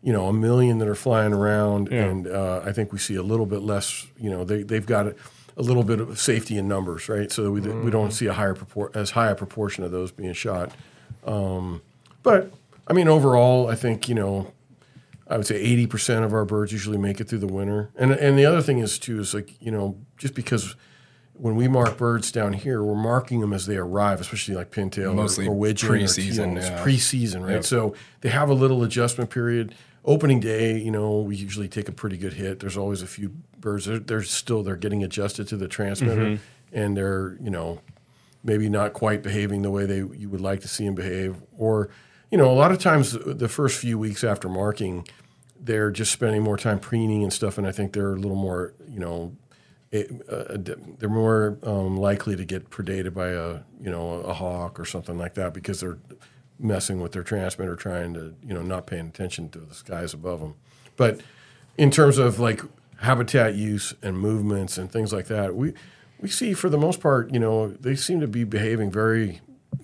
you know a million that are flying around, and uh, I think we see a little bit less. You know, they they've got a, a little bit of safety in numbers, right? So we we don't see a higher propor- as high a proportion of those being shot. Um, but I mean, overall, I think you know I would say eighty percent of our birds usually make it through the winter. And and the other thing is too is like you know just because when we mark birds down here, we're marking them as they arrive, especially like pintail Mostly or, or widgeon or pre-season, teal. It's yeah. pre-season, right? So they have a little adjustment period. Opening day, you know, we usually take a pretty good hit. There's always a few birds. They're, they're still they're getting adjusted to the transmitter, and they're you know maybe not quite behaving the way they you would like to see them behave or you know a lot of times the, the first few weeks after marking they're just spending more time preening and stuff and i think they're a little more you know it, uh, they're more um, likely to get predated by a you know a hawk or something like that because they're messing with their transmitter trying to you know not paying attention to the skies above them but in terms of like habitat use and movements and things like that we we see for the most part you know they seem to be behaving very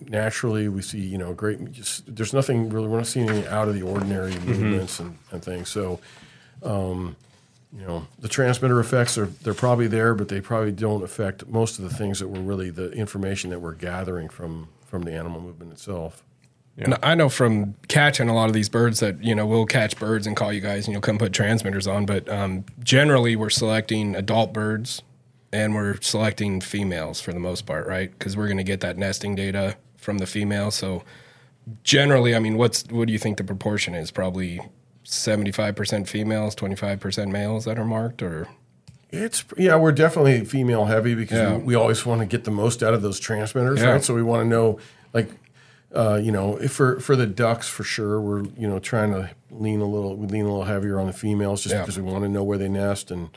naturally. We see you know great just, there's nothing really we're not seeing any out of the ordinary movements and, and things. So um, you know the transmitter effects are they're probably there but they probably don't affect most of the things that were really the information that we're gathering from from the animal movement itself And I know from catching a lot of these birds that you know we'll catch birds and call you guys and you'll come put transmitters on. But um, generally, we're selecting adult birds and we're selecting females for the most part, right? Because we're going to get that nesting data from the female. So generally, I mean, what's what do you think the proportion is? Probably seventy five percent females, twenty five percent males that are marked, or It's yeah, we're definitely female heavy because Yeah. we, we always want to get the most out of those transmitters, Yeah. right? So we want to know, like, uh, you know, if for for the ducks for sure, we're you know trying to lean a little, we lean a little heavier on the females just Yeah. because we want to know where they nest and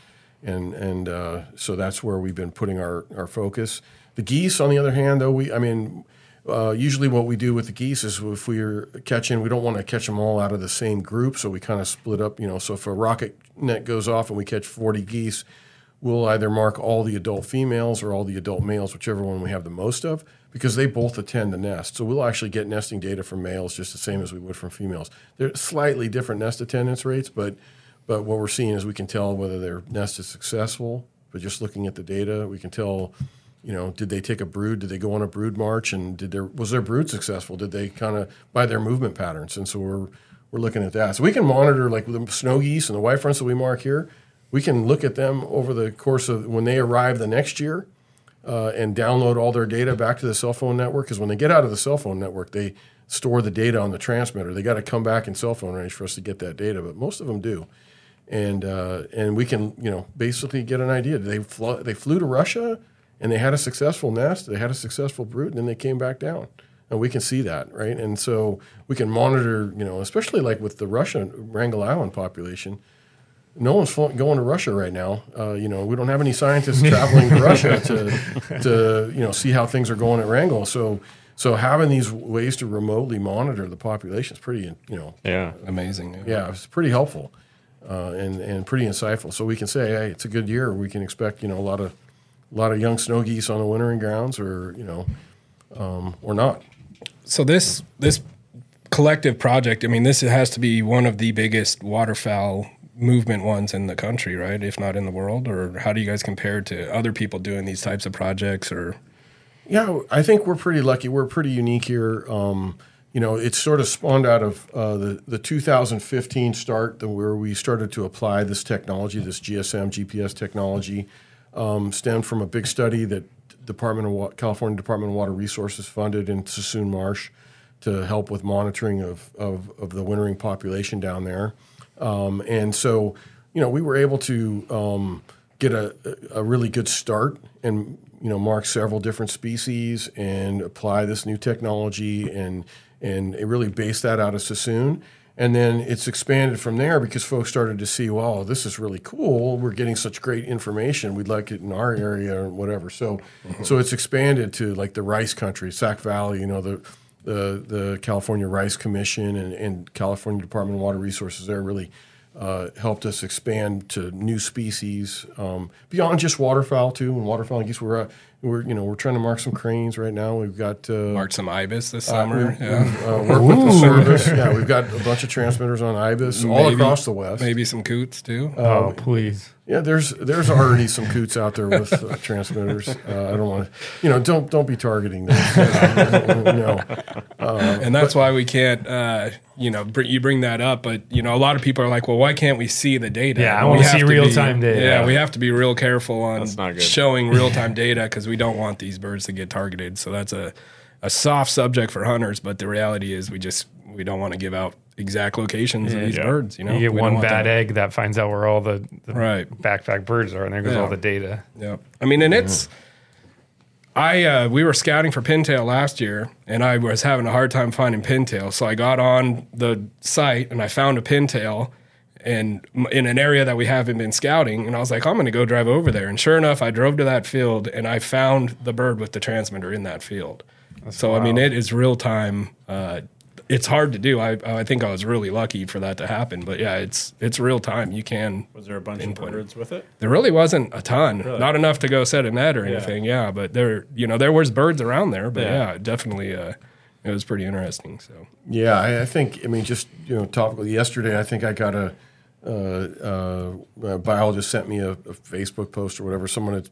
and and uh, so that's where we've been putting our our focus. The geese, on the other hand, though, we I mean. Uh, usually, what we do with the geese is if we're catching, we don't want to catch them all out of the same group, so we kind of split up. You know, so if a rocket net goes off and we catch 40 geese, we'll either mark all the adult females or all the adult males, whichever one we have the most of, because they both attend the nest. So we'll actually get nesting data from males just the same as we would from females. They're slightly different nest attendance rates, but but what we're seeing is we can tell whether their nest is successful. But just looking at the data, we can tell, you know, did they take a brood? Did they go on a brood march? And did their was their brood successful? Did they kind of by their movement patterns? And so we're we're looking at that. So we can monitor like the snow geese and the white fronts that we mark here. We can look at them over the course of when they arrive the next year uh, and download all their data back to the cell phone network. Because when they get out of the cell phone network, they store the data on the transmitter. They got to come back in cell phone range for us to get that data, but most of them do. And uh, and we can you know basically get an idea. They flew, they flew to Russia and they had a successful nest. They had a successful brood, and then they came back down. And we can see that, right? And so we can monitor, you know, especially like with the Russian Wrangel Island population no one's going to Russia right now. Uh, you know, we don't have any scientists traveling to Russia to, to you know see how things are going at Wrangel. So, so having these ways to remotely monitor the population is pretty, you know, Yeah. Amazing. Yeah. yeah, it's pretty helpful uh, and and pretty insightful. So we can say, hey, it's a good year. We can expect, you know, a lot of a lot of young snow geese on the wintering grounds, or you know, um, or not. So this this collective project, I mean, this has to be one of the biggest waterfowl movement ones in the country, right? If not in the world, or how do you guys compare to other people doing these types of projects? Or Yeah, I think we're pretty lucky. We're pretty unique here. Um, you know, it's sort of spawned out of uh, the the 2015 start, where we started to apply this technology, this GSM GPS technology, um, stemmed from a big study that Department of Wa- California Department of Water Resources funded in Suisun Marsh to help with monitoring of of, of the wintering population down there. Um, and so, you know, we were able to um, get a, a really good start and, you know, mark several different species and apply this new technology and, and it really base that out of Suisun. And then it's expanded from there because folks started to see, wow, this is really cool. We're getting such great information. We'd like it in our area or whatever. So, so it's expanded to like the rice country, Sac Valley. You know, the the the California Rice Commission and, and California Department of Water Resources there really uh, helped us expand to new species um, beyond just waterfowl too. And waterfowl and geese, we're uh, we're you know we're trying to mark some cranes right now. We've got uh, mark some ibis this summer. we- yeah. we, uh, work with the service. Yeah, we've got a bunch of transmitters on ibis all across the west. Maybe some coots too. Oh, please. Yeah, there's there's already some coots out there with uh, transmitters. Uh, I don't want to, you know, don't don't be targeting those. no, and that's why we can't, uh, you know, br- you bring that up. But you know, a lot of people are like, "Well, why can't we see the data?" Yeah, I wanna we have see to be- real-time data. Yeah, we have to be real careful on That's not good. showing real time data because we don't want these birds to get targeted. So that's a a soft subject for hunters. But the reality is, we just we don't want to give out exact locations of these Yeah. birds. You know, You get We one bad them- egg that finds out where all the, the Right. backpack birds are, and there goes Yeah. all the data. Yeah. I mean, and it's I uh, we were scouting for pintail last year, and I was having a hard time finding pintail. So I got on the site and I found a pintail, and in an area that we haven't been scouting. And I was like, I'm going to go drive over there. And sure enough, I drove to that field and I found the bird with the transmitter in that field. so I mean, it is real time. Uh, it's hard to do. I I think I was really lucky for that to happen. But yeah, it's it's real time. You can Was there a bunch of birds with it? there really wasn't a ton, not enough to go set a net or Yeah. anything. Yeah, but there, you know, there was birds around there. But Yeah. yeah, definitely, uh, it was pretty interesting. So yeah, I, I think I mean just you know topical. Yesterday, I think I got a, uh, uh, a biologist sent me a, a Facebook post or whatever. Someone had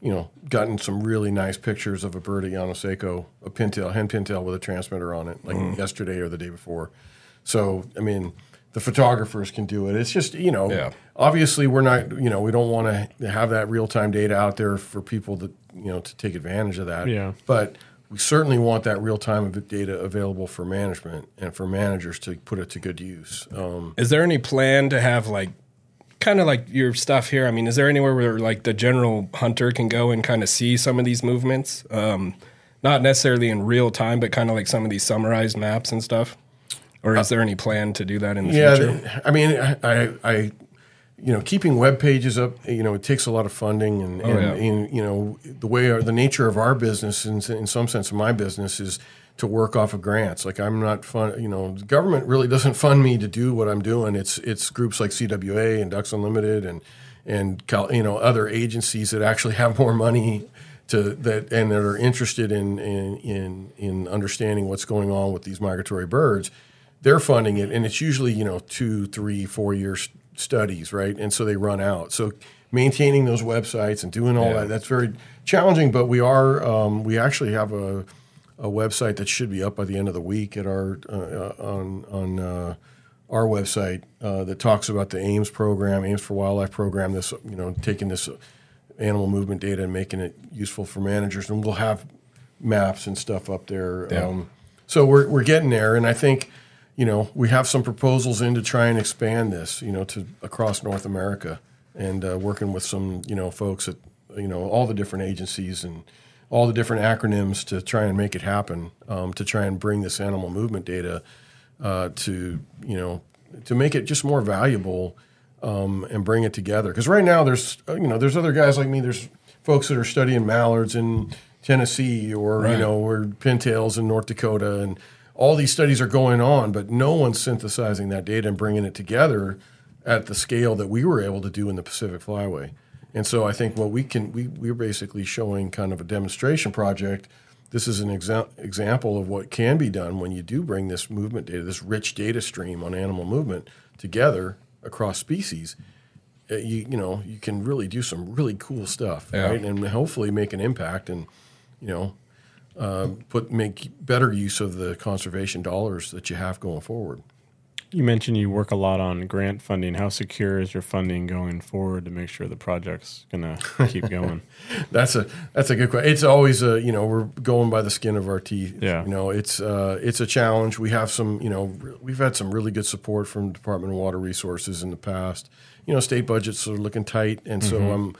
you know gotten some really nice pictures of a bird at Llano Seco, a pintail, hen pintail with a transmitter on it, like yesterday or the day before. So I mean. The photographers can do it. It's just you know, Yeah. obviously we're not you know we don't want to have that real time data out there for people to you know to take advantage of that. Yeah. But we certainly want that real time data available for management and for managers to put it to good use. Um, is there any plan to have like, kind of like your stuff here? I mean, is there anywhere where like the general hunter can go and kind of see some of these movements? Um, not necessarily in real time, but kind of like some of these summarized maps and stuff. Or is there any plan to do that in the yeah, future? I mean, I, I, you know, keeping web pages up, you know, it takes a lot of funding, and, and, Oh, yeah. and, you know, the way our, the nature of our business, in, in some sense, of my business is to work off of grants. Like I'm not fun, you know, the government really doesn't fund me to do what I'm doing. It's it's groups like CWA and Ducks Unlimited and and Cal, you know other agencies that actually have more money to that and that are interested in in in, in understanding what's going on with these migratory birds they're funding it, and it's usually you know two, three, four year studies, right? And so they run out. So maintaining those websites and doing all that that's very challenging. But we are um, we actually have a a website that should be up by the end of the week at our uh, uh, on on uh, our website uh, that talks about the AIMS program, AIMS for Wildlife program. This you know taking this animal movement data and making it useful for managers, and we'll have maps and stuff up there. Yeah. Um, so we're we're getting there, and I think you know we have some proposals in to try and expand this, you know, to across North America, and uh, working with some you know folks at you know all the different agencies and all the different acronyms to try and make it happen, um, to try and bring this animal movement data uh, to you know to make it just more valuable um, and bring it together. Because right now there's uh, you know there's other guys like me. There's folks that are studying mallards in Tennessee or you Right. know or pintails in North Dakota, and all these studies are going on, but no one's synthesizing that data and bringing it together at the scale that we were able to do in the Pacific Flyway. And so I think what we can we we're basically showing kind of a demonstration project. This is an exa- example of what can be done when you do bring this movement data, this rich data stream on animal movement together across species. Uh, you you know you can really do some really cool stuff, Yeah. right? And hopefully make an impact and you know um, put make better use of the conservation dollars that you have going forward. You mentioned you work a lot on grant funding. How secure is your funding going forward to make sure the project's gonna keep going? That's a that's a good question. It's always a you know we're going by the skin of our teeth. Yeah. You know it's uh, it's a challenge. We have some you know we've had some really good support from Department of Water Resources in the past. You know state budgets are looking tight, and so I'm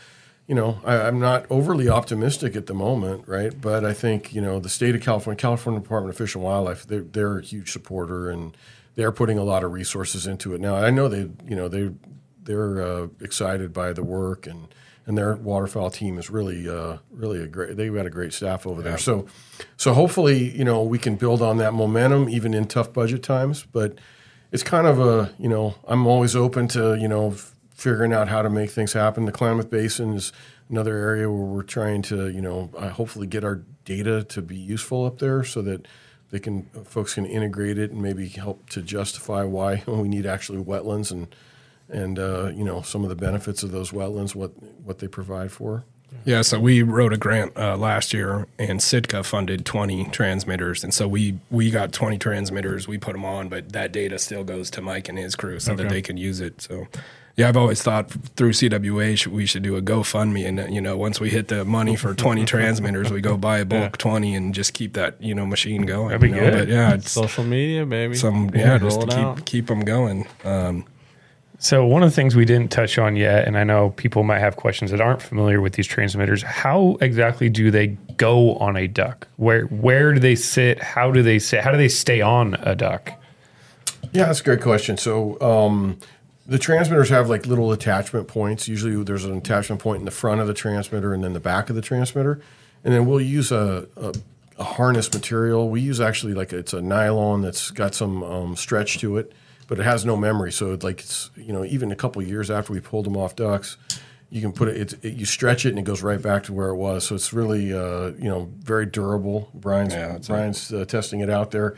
you know I, I'm not overly optimistic at the moment, right? But I think you know the state of California, California Department of Fish and Wildlife, they're they're a huge supporter and they're putting a lot of resources into it. Now. I know they you know they they're uh, excited by the work and and their waterfowl team is really uh, really a great they've got a great staff over there. So so hopefully you know we can build on that momentum even in tough budget times but it's kind of a you know I'm always open to you know f- figuring out how to make things happen. The Klamath Basin is another area where we're trying to you know uh, hopefully get our data to be useful up there so that they can folks can integrate it and maybe help to justify why we need actually wetlands and and uh, you know some of the benefits of those wetlands, what what they provide for. Yeah, so we wrote a grant uh, last year, and Sitka funded 20 transmitters, and so we we got 20 transmitters. We put them on, but that data still goes to Mike and his crew so that they can use it. So, yeah, I've always thought through CWA we should do a GoFundMe, and you know, once we hit the money for 20 transmitters, we go buy a bulk 20 and just keep that you know machine going. That'd be you know? good. But yeah, it's Social media, maybe some yeah, just roll to it out. keep keep them going. Um, So one of the things we didn't touch on yet, and I know people might have questions that aren't familiar with these transmitters. How exactly do they go on a duck? Where where do they sit? How do they sit? How do they stay on a duck? Yeah, that's a great question. So um, the transmitters have like little attachment points. Usually, there's an attachment point in the front of the transmitter and then the back of the transmitter, and then we'll use a, a, a harness material. We use actually like it's a nylon that's got some um, stretch to it, but it has no memory. So it's like it's you know even a couple years after we pulled them off ducks. You can put it, it's it. You stretch it and it goes right back to where it was. So it's really, uh, you know, very durable. Brian's Yeah, Brian's uh, testing it out there.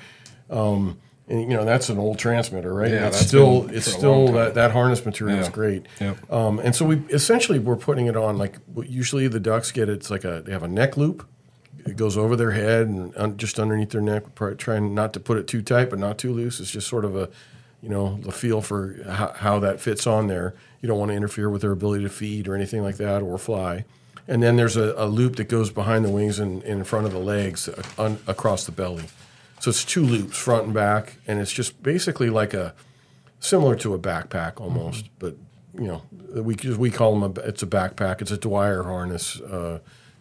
Um, and you know that's an old transmitter, right? Yeah, it's that's still it's still that, that harness material is great. Yep. Um, and so we essentially we're putting it on like usually the ducks get. It's like a they have a neck loop. It goes over their head and un, just underneath their neck. Trying not to put it too tight, but not too loose. It's just sort of a you know the feel for how, how that fits on there. You don't want to interfere with their ability to feed or anything like that or fly. And then there's a, a loop that goes behind the wings and, and in front of the legs uh, un, across the belly. So it's two loops, front and back, and it's just basically like a similar to a backpack almost, Mm-hmm. but you know we we call them a, it's a backpack. It's a Dwyer harness uh,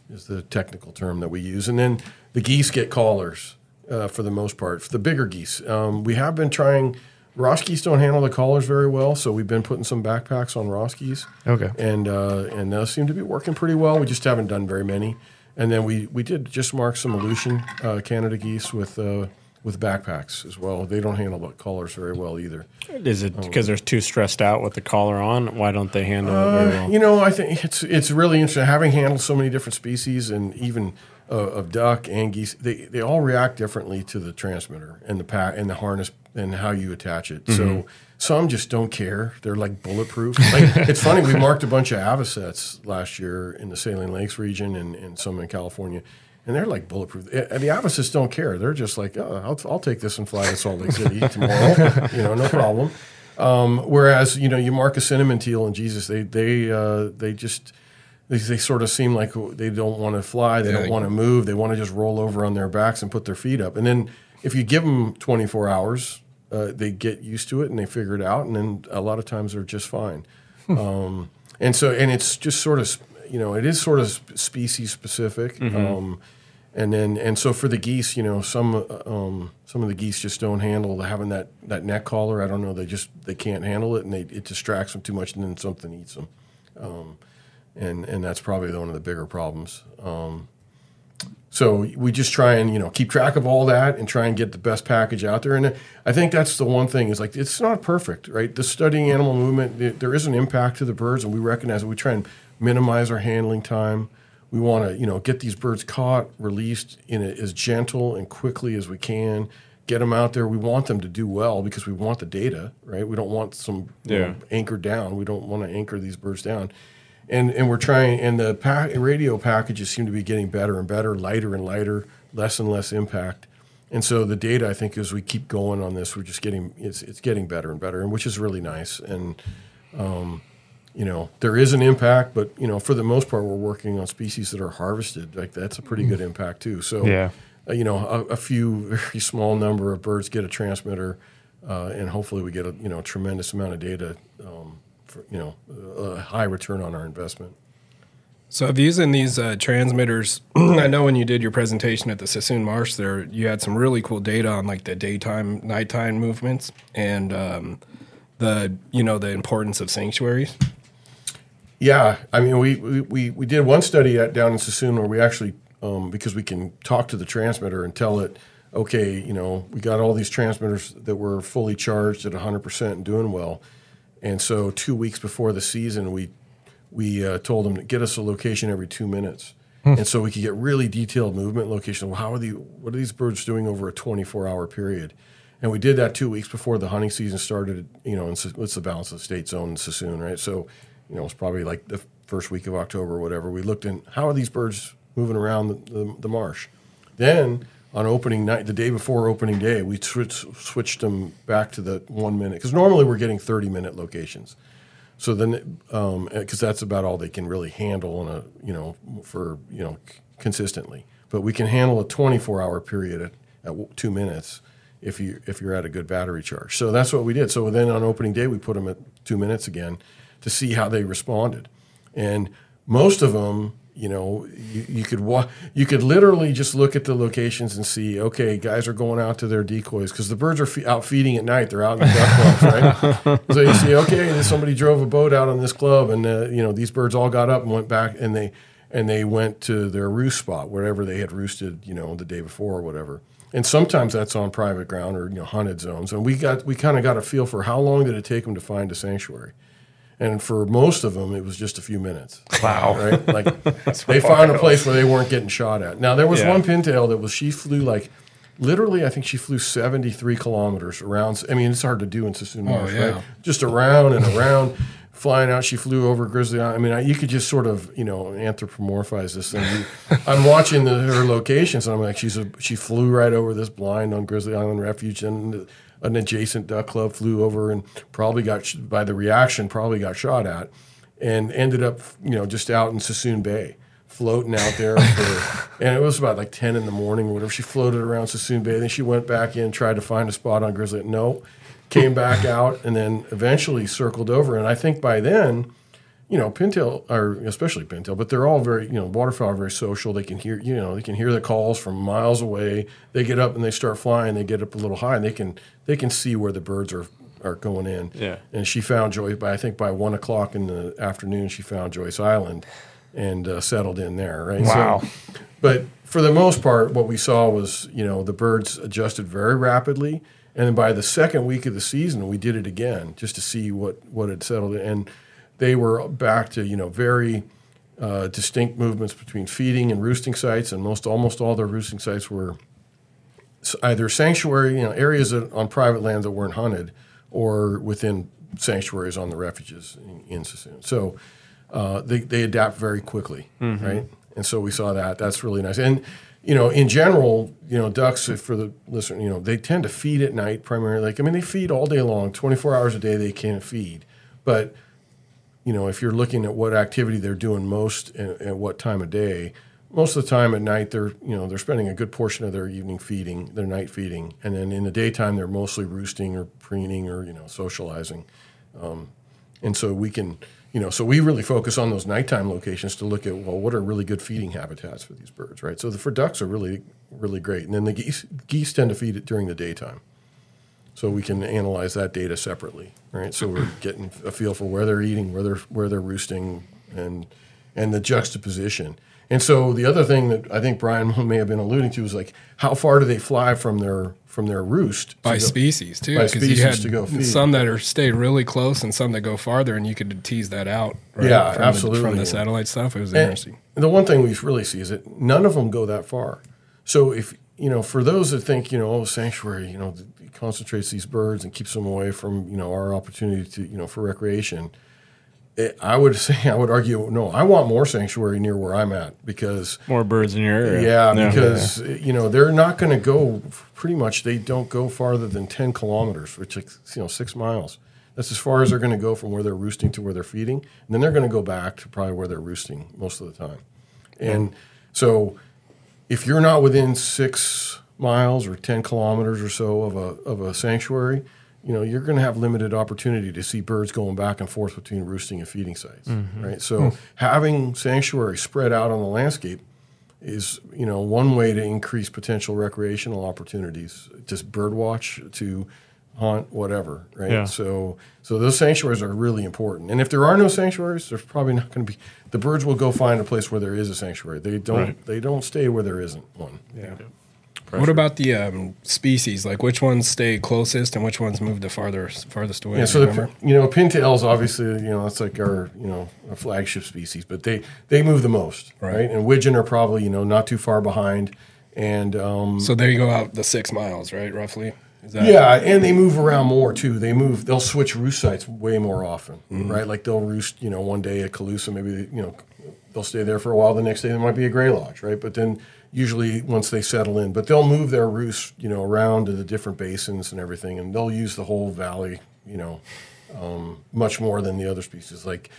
is the technical term that we use, and then the geese get collars uh, for the most part. For the bigger geese, um, we have been trying. Ross geese don't handle the collars very well, so we've been putting some backpacks on Ross geese Okay. and uh, and those seem to be working pretty well. We just haven't done very many. And then we, we did just mark some Aleutian uh, Canada geese with uh, with backpacks as well. They don't handle the collars very well either. Is it because they're too stressed out with the collar on? Why don't they handle it very well? You know, I think it's it's really interesting having handled so many different species and even uh, of duck and geese. They they all react differently to the transmitter and the pack and the harness and how you attach it. So some just don't care. They're like bulletproof. Like it's funny. We marked a bunch of avocets last year in the Saline Lakes region and, and some in California. and they're like bulletproof. And the avocets don't care. They're just like, oh, I'll, I'll take this and fly to Salt Lake City tomorrow. you know, no problem. Um, whereas you know, you mark a cinnamon teal and Jesus, they they uh, they just they, they sort of seem like they don't want to fly. They Yeah. don't want to move. They want to just roll over on their backs and put their feet up. And then if you give them 24 hours, uh, they get used to it and they figure it out. And then a lot of times they're just fine. um, and so, and it's just sort of, you know, it is sort of species specific. Um, and then, and so for the geese, you know, some uh, um, some of the geese just don't handle having that, that neck collar. I don't know. They just they can't handle it, and they, it distracts them too much, and then something eats them and and that's probably one of the bigger problems. Um, so we just try and you know keep track of all that and try and get the best package out there. And I think that's the one thing is like it's not perfect, right? The studying animal movement, th- there is an impact to the birds, and we recognize it. We try and minimize our handling time. We want to you know get these birds caught, released in a, as gentle and quickly as we can. Get them out there. We want them to do well because we want the data, right? We don't want some Yeah. know, anchored down. We don't want to anchor these birds down and and we're trying and the radio packages seem to be getting better and better lighter and lighter less and less impact. And so the data i think as we keep going on this we're just getting it's it's getting better and better and which is really nice. And um, you know there is an impact but you know for the most part we're working on species that are harvested. Like that's a pretty good impact too. So Yeah. uh, you know a, a few very small number of birds get a transmitter uh, and hopefully we get a you know tremendous amount of data um, for you know a high return on our investment So, if using these uh, transmitters, I know when you did your presentation at the Suisun Marsh, there you had some really cool data on like the daytime, nighttime movements, and um, the you know the importance of sanctuaries. Yeah, I mean, we we, we, we did one study at down in Suisun where we actually um, because we can talk to the transmitter and tell it, okay, you know, we got all these transmitters that were fully charged at 100 percent and doing well, and so two weeks before the season, we we uh, told them to get us a location every two minutes. And so we could get really detailed movement location. Well, how are the what are these birds doing over a 24 hour period? And we did that two weeks before the hunting season started. You know, in, Sa- what's the balance of the state zone in Suisun, right? So, you know, it's probably like the first week of October or whatever. We looked in how are these birds moving around the, the, the marsh. Then on opening night, the day before opening day, we switched them back to the one minute because normally we're getting 30 minute locations. So then, um, eh, because that's about all they can really handle on a you know for you know c- consistently. But we can handle a 24 hour period at, at two minutes if you if you're at a good battery charge. So that's what we did. So then on opening day, we put them at two minutes again to see how they responded, and most of them. You know, you, you could wa- you could literally just look at the locations and see. Okay, guys are going out to their decoys because the birds are fe- out feeding at night. They're out in the duck clubs, right? so you see, okay, somebody drove a boat out on this club, and uh, you know these birds all got up and went back, and they and they went to their roost spot wherever they had roosted, you know, the day before or whatever. And sometimes that's on private ground or you know hunted zones. And we got we kind of got a feel for how long did it take them to find a sanctuary. And for most of them, it was just a few minutes. Wow. Right? Like they found a place where they weren't getting shot at. Now there was Yeah. one pintail that was she flew like literally I think she flew 73 kilometers around. I mean, it's hard to do in Suisun oh, Marsh, yeah. right? Just around and around. Flying out, she flew over Grizzly Island. I mean, I, you could just sort of, you know, anthropomorphize this thing. I'm watching the, her locations, and I'm like, she's a, she flew right over this blind on Grizzly Island Refuge, and an adjacent duck club flew over and probably got sh- by the reaction, probably got shot at, and ended up, you know, just out in Suisun Bay, floating out there. For, and it was about like 10 in the morning or whatever. She floated around Suisun Bay, then she went back in, tried to find a spot on Grizzly. No, came back out, and then eventually circled over. And I think by then, you know, pintail or especially pintail, but they're all very, you know, waterfowl are very social. They can hear, you know, they can hear the calls from miles away. They get up and they start flying. They get up a little high, and they can they can see where the birds are are going in. Yeah. And she found Joice. By I think by one o'clock in the afternoon, she found Joice Island, and uh, settled in there. Right. Wow. So, but for the most part, what we saw was, you know, the birds adjusted very rapidly. And then by the second week of the season, we did it again just to see what, what had settled in. And they were back to, you know, very uh, distinct movements between feeding and roosting sites. And most, almost all their roosting sites were either sanctuary, you know, areas that, on private land that weren't hunted or within sanctuaries on the refuges in, in Suisun. So uh, they, they adapt very quickly, right? And so we saw that. That's really nice. And you know, in general, you know, ducks if for the listener, you know, they tend to feed at night primarily. Like I mean, they feed all day long, twenty four hours a day. They can feed, but you know, if you're looking at what activity they're doing most and at what time of day, most of the time at night they're you know they're spending a good portion of their evening feeding, their night feeding, and then in the daytime they're mostly roosting or preening or you know socializing, um, and so we can you know so we really focus on those nighttime locations to look at well what are really good feeding habitats for these birds, right? So the, for ducks are really really great, and then the geese geese tend to feed it during the daytime. So we can analyze that data separately, right? So we're getting a feel for where they're eating, where they're where they're roosting, and and the juxtaposition. And so the other thing that I think Brian may have been alluding to is like how far do they fly from their from their roost by go- species too. by species you had to go feed. some that are stay really close and some that go farther, and you could tease that out. Right? Yeah, from The, absolutely. from the satellite stuff, it was And interesting. the one thing we really see is that none of them go that far. So if you know, for those that think you know, oh, sanctuary, you know, concentrates these birds and keeps them away from you know our opportunity to you know for recreation. It, I would say I would argue no. I want more sanctuary near where I'm at because More birds in your area. yeah, because you know they're not going to go. Pretty much, they don't go farther than ten kilometers, which is you know six miles. That's as far as they're going to go from where they're roosting to where they're feeding, and then they're going to go back to probably where they're roosting most of the time. And so, if you're not within six miles or ten kilometers or so of a of a sanctuary, you know you're going to have limited opportunity to see birds going back and forth between roosting and feeding sites, mm-hmm. right? So hmm. having sanctuary spread out on the landscape is you know one way to increase potential recreational opportunities just bird watch to hunt whatever right Yeah. so so those sanctuaries are really important and if there are no sanctuaries there's probably not going to be the birds will go find a place where there is a sanctuary they don't Right. they don't stay where there isn't one Yeah. What about the um, species? Like which ones stay closest and which ones move the farther farthest away? Yeah, so you the, you know pintails obviously you know that's like our you know a flagship species, but they they move the most, Right. right? And widgeon are probably you know not too far behind, and um, so there you go out the six miles, right? Roughly. Is that yeah, and they move around more too. They move they'll switch roost sites way more often, Mm-hmm. right? Like they'll roost you know one day at Colusa, maybe you know they'll stay there for a while. The next day there might be a gray lodge, right? But then usually once they settle in, but they'll move their roost you know around to the different basins and everything, and they'll use the whole valley, you know, um, much more than the other species. Like,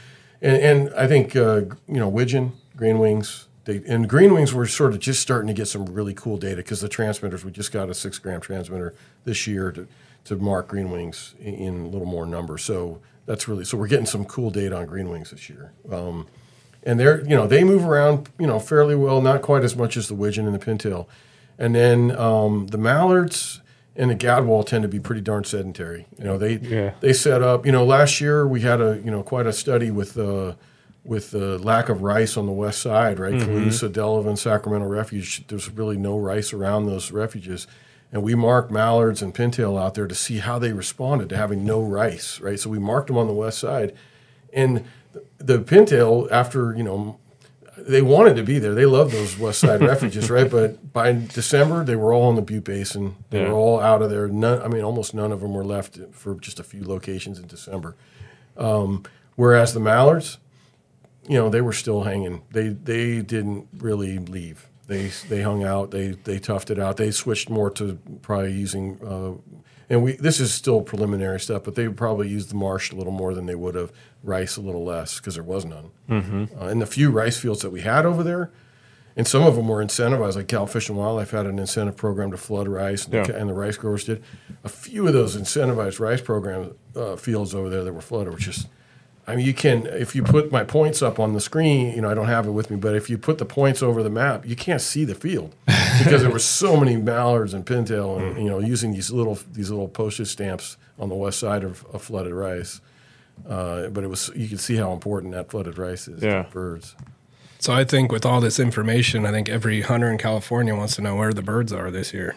and, and I think uh, you know widgeon, green wings. They, and green wings we're sort of just starting to get some really cool data because the transmitters we just got a six gram transmitter this year to, to mark green wings in, in a little more number so that's really so we're getting some cool data on green wings this year um, and they're you know they move around you know fairly well not quite as much as the widgeon and the pintail and then um, the mallards and the gadwall tend to be pretty darn sedentary you know they Yeah. they set up you know last year we had a you know quite a study with uh, with the lack of rice on the west side, right? Colusa, Delevan, Sacramento Refuge. There's really no rice around those refuges. And we marked mallards and pintail out there to see how they responded to having no rice, right? So we marked them on the west side. And the pintail, after, you know, they wanted to be there. They loved those west side refuges, right? But by December, they were all on the Butte Basin. They Yeah. were all out of there. None, I mean, almost none of them were left for just a few locations in December. Um, whereas the mallards, you know, they were still hanging. They they didn't really leave. They they hung out. They they toughed it out. They switched more to probably using. Uh, and we this is still preliminary stuff, but they probably used the marsh a little more than they would have rice a little less because there was none. Mm-hmm. Uh, and the few rice fields that we had over there, and some of them were incentivized. Like Cal Fish and Wildlife had an incentive program to flood rice, and, the, and the rice growers did. A few of those incentivized rice program uh, fields over there that were flooded were just. I mean, you can if you put my points up on the screen. You know, I don't have it with me, but if you put the points over the map, you can't see the field because there were so many mallards and pintail, and you know, using these little these little postage stamps on the west side of, of flooded rice. Uh, but it was you could see how important that flooded rice is Yeah. to birds. So I think with all this information, I think every hunter in California wants to know where the birds are this year.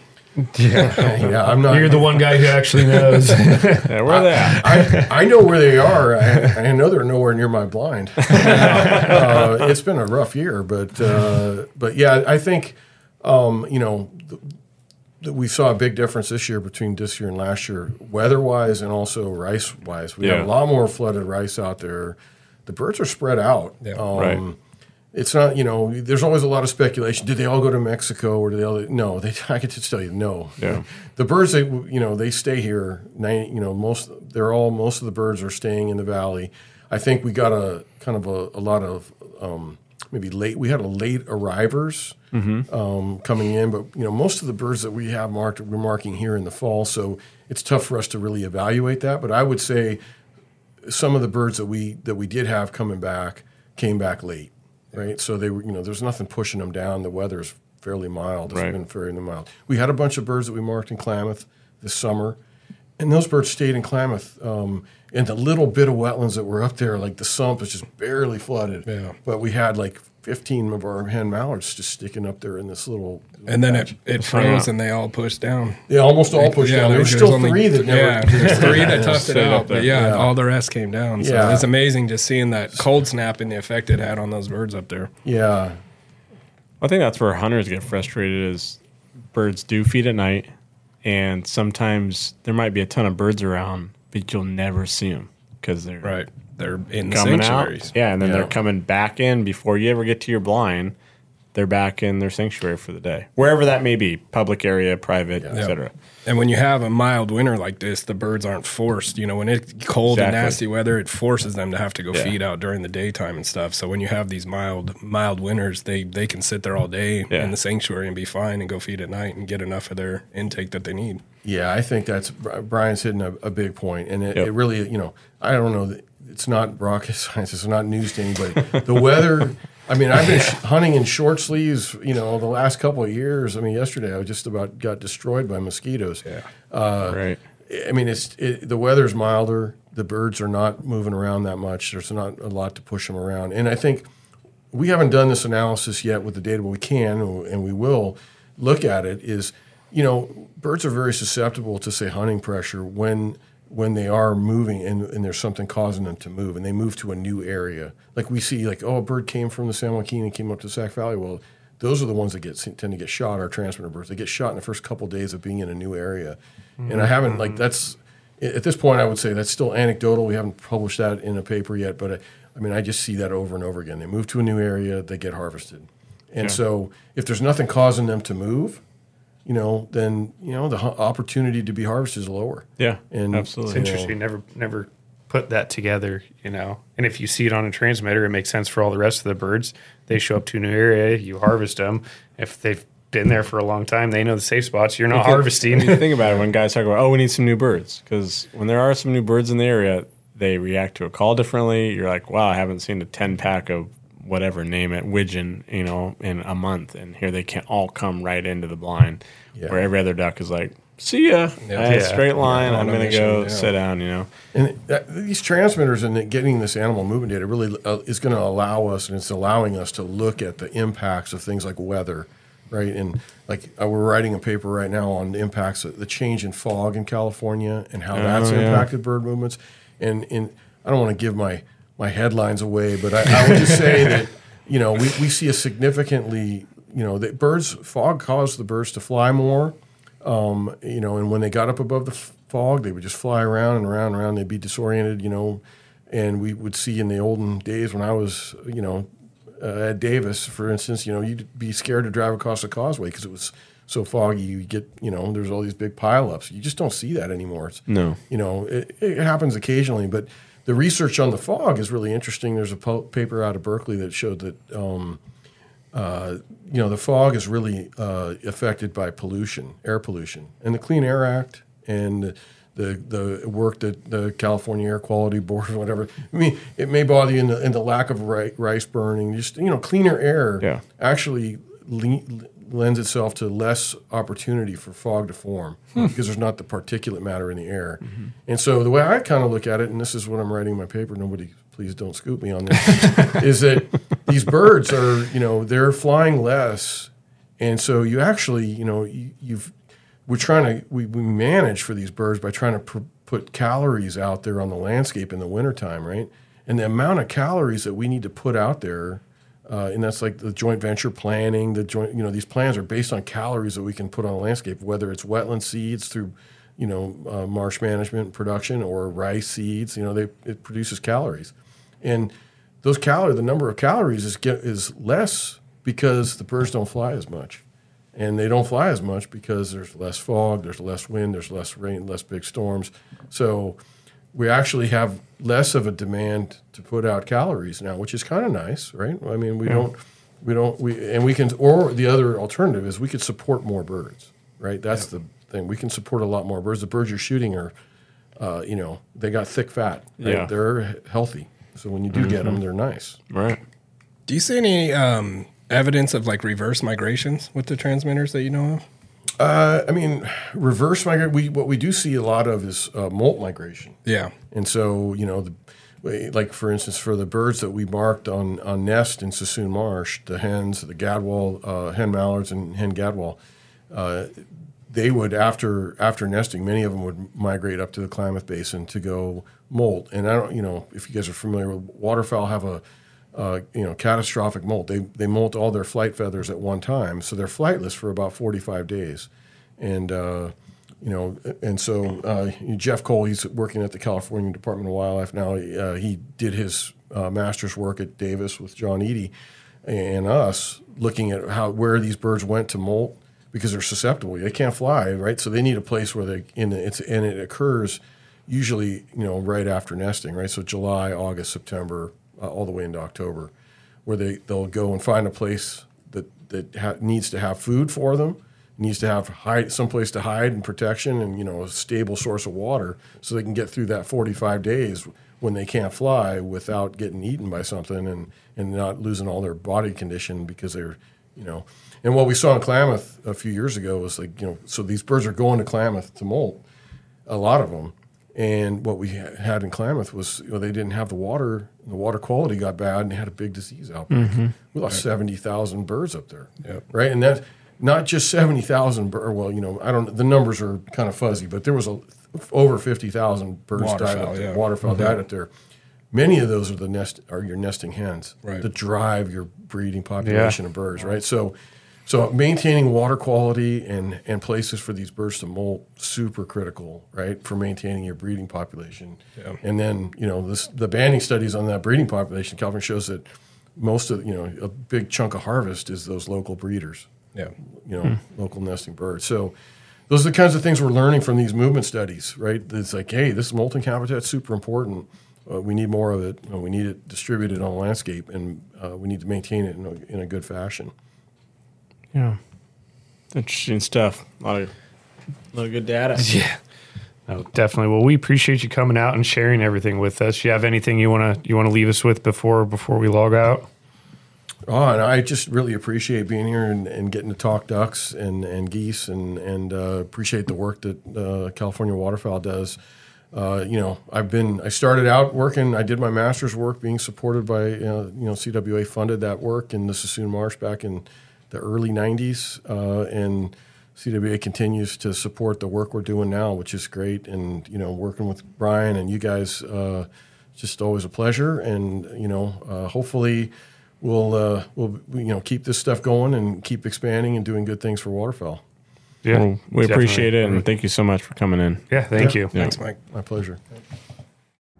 Yeah, yeah, I'm not. You're the one guy who actually knows. Yeah, where are they at? I, I know where they are. I, I know they're nowhere near my blind. uh, it's been a rough year, but uh, but yeah, I think um, you know th- th- we saw a big difference this year between this year and last year, weather-wise and also rice-wise. We Yeah. have a lot more flooded rice out there. The birds are spread out. Yeah. Um, Right. It's not you know there's always a lot of speculation. Did they all go to mexico or did they all no they i can just tell you no. Yeah. the birds they you know they stay here. You know most they're all most of the birds are staying in the valley. I think we got a kind of a, a lot of um, maybe late we had a late arrivers um, coming in but you know most of the birds that we have marked we're marking here in the fall so it's tough for us to really evaluate that but i would say some of the birds that we that we did have coming back came back late, right? So they were, you know, there's nothing pushing them down. The weather's fairly mild. It's Right. been fairly mild. We had a bunch of birds that we marked in Klamath this summer, and those birds stayed in Klamath. Um, and the little bit of wetlands that were up there, like the sump, was just barely flooded. Yeah. But we had like 15 of our hen mallards just sticking up there in this little. And then patch. it, it froze and they all pushed down. they almost all pushed down. There were still only- three that never. Yeah, there's three that toughed it out. But yeah, Yeah. all the rest came down. So Yeah. it's amazing just seeing that cold snap and the effect it had on those birds up there. yeah. I think that's where hunters get frustrated is birds do feed at night, and sometimes there might be a ton of birds around, but you'll never see them because they're Right. They're in the coming sanctuaries. out. Yeah, and then Yeah. they're coming back in before you ever get to your blind. They're back in their sanctuary for the day, wherever that may be, public area, private, etc. And when you have a mild winter like this, the birds aren't forced. You know, when it's cold and nasty weather, it forces them to have to go Yeah. feed out during the daytime and stuff. So when you have these mild mild winters, they they can sit there all day Yeah. in the sanctuary and be fine and go feed at night and get enough of their intake that they need. Yeah, I think that's Brian's hitting a, a big point, and it, Yep. it really, you know, I don't know, it's not rocket science, it's not news to anybody. the weather, I mean, I've been sh- hunting in short sleeves, you know, the last couple of years. I mean, yesterday I just about got destroyed by mosquitoes. Yeah, uh, right. I mean, it's it, the weather's milder, the birds are not moving around that much. There's not a lot to push them around, and I think we haven't done this analysis yet with the data, but we can and we will look at it. Is you know, birds are very susceptible to say hunting pressure when when they are moving and, and there's something causing them to move and they move to a new area. Like we see, like oh, a bird came from the San Joaquin and came up to the Sac Valley. Well, those are the ones that get tend to get shot. Our transmitter birds they get shot in the first couple days of being in a new area, and I haven't like mm. that's at this point I would say that's still anecdotal. We haven't published that in a paper yet, but I, I mean I just see that over and over again. They move to a new area, they get harvested, and so if there's nothing causing them to move, you know, then you know the opportunity to be harvested is lower. Yeah, And absolutely. It's interesting. Never, never put that together, you know. And if you see it on a transmitter, it makes sense for all the rest of the birds. They show up to a new area, you harvest them. If they've been there for a long time, they know the safe spots. You're not When harvesting. you think about it, when guys talk about, oh, we need some new birds, because when there are some new birds in the area, they react to a call differently. You're like, wow, I haven't seen a 10 pack of whatever, name it, widgeon, you know, in a month. And here they can all come right into the blind, Yeah. where every other duck is like, see ya. I had a straight line. Yeah, I'm going to go yeah. sit down, you know. And that, these transmitters and getting this animal movement data really uh, is going to allow us, and it's allowing us to look at the impacts of things like weather, right? And like uh, we're writing a paper right now on the impacts of the change in fog in California and how that's yeah. impacted bird movements. And and I don't want to give my my headlines away, but I, I would just say that you know we, we see a significantly you know that birds fog caused the birds to fly more um, you know, and when they got up above the f- fog, they would just fly around and around and around. They'd be disoriented, you know, and we would see in the olden days when I was, you know, uh, at Davis, for instance, you know, you'd be scared to drive across the causeway because it was so foggy. You get, you know, there's all these big pileups. You just don't see that anymore. It's, No. you know, it, it happens occasionally, but the research on the fog is really interesting. There's a po- paper out of Berkeley that showed that, um, uh, you know, the fog is really uh, affected by pollution, air pollution, and the Clean Air Act and the the work that the California Air Quality Board or whatever. I mean, it may bother you in the, in the lack of ri- rice burning. Just you know, cleaner air Yeah. actually le- lends itself to less opportunity for fog to form hmm. because there's not the particulate matter in the air. Mm-hmm. And so the way I kind of look at it, and this is what I'm writing in my paper. Nobody, please don't scoop me on this. is that these birds are, you know, they're flying less, and so you actually, you know, you, you've we're trying to we, we manage for these birds by trying to pr- put calories out there on the landscape in the wintertime, right? And the amount of calories that we need to put out there, uh, and that's like the joint venture planning. The joint, you know, these plans are based on calories that we can put on a landscape, whether it's wetland seeds through, you know, uh, marsh management production or rice seeds. You know, they it produces calories, and those calories, the number of calories is get, is less because the birds don't fly as much, and they don't fly as much because there's less fog, there's less wind, there's less rain, less big storms. So we actually have less of a demand to put out calories now, which is kind of nice, right? I mean, we don't, we don't, we and we can, or the other alternative is we could support more birds, right? That's the thing. We can support a lot more birds. The birds you're shooting are, uh, you know, they got thick fat. Right? Yeah. they're healthy. So when you do get them, they're nice. Right. Do you see any um, evidence of like reverse migrations with the transmitters that you know of? Uh, I mean, reverse migration. We what we do see a lot of is uh, molt migration. Yeah. And so, you know, the, like for instance, for the birds that we marked on, on nest in Suisun Marsh, the hens, the gadwall, uh, hen mallards, and hen gadwall, uh, they would after after nesting, many of them would migrate up to the Klamath Basin to go molt. And I don't, you know, if you guys are familiar with waterfowl, have a uh, you know catastrophic molt. They they molt all their flight feathers at one time, so they're flightless for about forty five days, and uh, you know, and so uh, Jeff Cole, he's working at the California Department of Wildlife now. Uh, he did his uh, master's work at Davis with John Eadie and us, looking at how where these birds went to molt because they're susceptible. They can't fly, right? So they need a place where they in it's and it occurs usually, you know, right after nesting, right? So July, August, September, uh, all the way into October, where they they'll go and find a place that that ha- needs to have food for them, needs to have hide someplace to hide and protection, and you know a stable source of water, so they can get through that 45 days when they can't fly without getting eaten by something and and not losing all their body condition because they're you know. And what we saw in Klamath a few years ago was like you know so these birds are going to Klamath to molt, a lot of them. And what we had in Klamath was, you know, they didn't have the water. The water quality got bad, and they had a big disease outbreak. Mm-hmm. We lost seventy thousand birds up there, Yep. right? And that not just seventy thousand birds. Well, you know, I don't. The numbers are kind of fuzzy, but there was a, over fifty thousand birds died Waterfowl, up there. yeah. Waterfowl mm-hmm. died up there. Many of those are the nest are your nesting hens Right. that drive your breeding population of birds, right? So, so maintaining water quality and and places for these birds to molt super critical, right, for maintaining your breeding population. Yeah. And then you know this the banding studies on that breeding population, Calvin shows that most of you know a big chunk of harvest is those local breeders Yeah. you know, local nesting birds. So those are the kinds of things we're learning from these movement studies, right? It's like, hey, this molting habitat's super important. Uh, we need more of it. Uh, we need it distributed on the landscape, and uh, we need to maintain it in a, in a good fashion. Yeah. Interesting stuff. A lot of, a lot of good data. Yeah. No, definitely. Well, we appreciate you coming out and sharing everything with us. You have anything you want to you want to leave us with before before we log out? Oh, and I just really appreciate being here and, and getting to talk ducks and, and geese and and uh, appreciate the work that uh, California Waterfowl does. Uh, you know, I've been I started out working. I did my master's work being supported by uh, you know CWA funded that work in the Suisun Marsh back in the early '90s, uh, and CWA continues to support the work we're doing now, which is great. And you know, working with Brian and you guys, uh, just always a pleasure. And you know, uh, hopefully we'll uh, we'll you know keep this stuff going and keep expanding and doing good things for waterfowl. Yeah, Well, we appreciate it, and thank you so much for coming in. Yeah, thank Yeah. you. Thanks, Mike. My pleasure.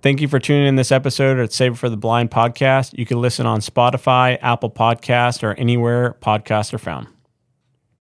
Thank you for tuning in this episode of Save for the Blind podcast. You can listen on Spotify, Apple Podcast, or anywhere podcasts are found.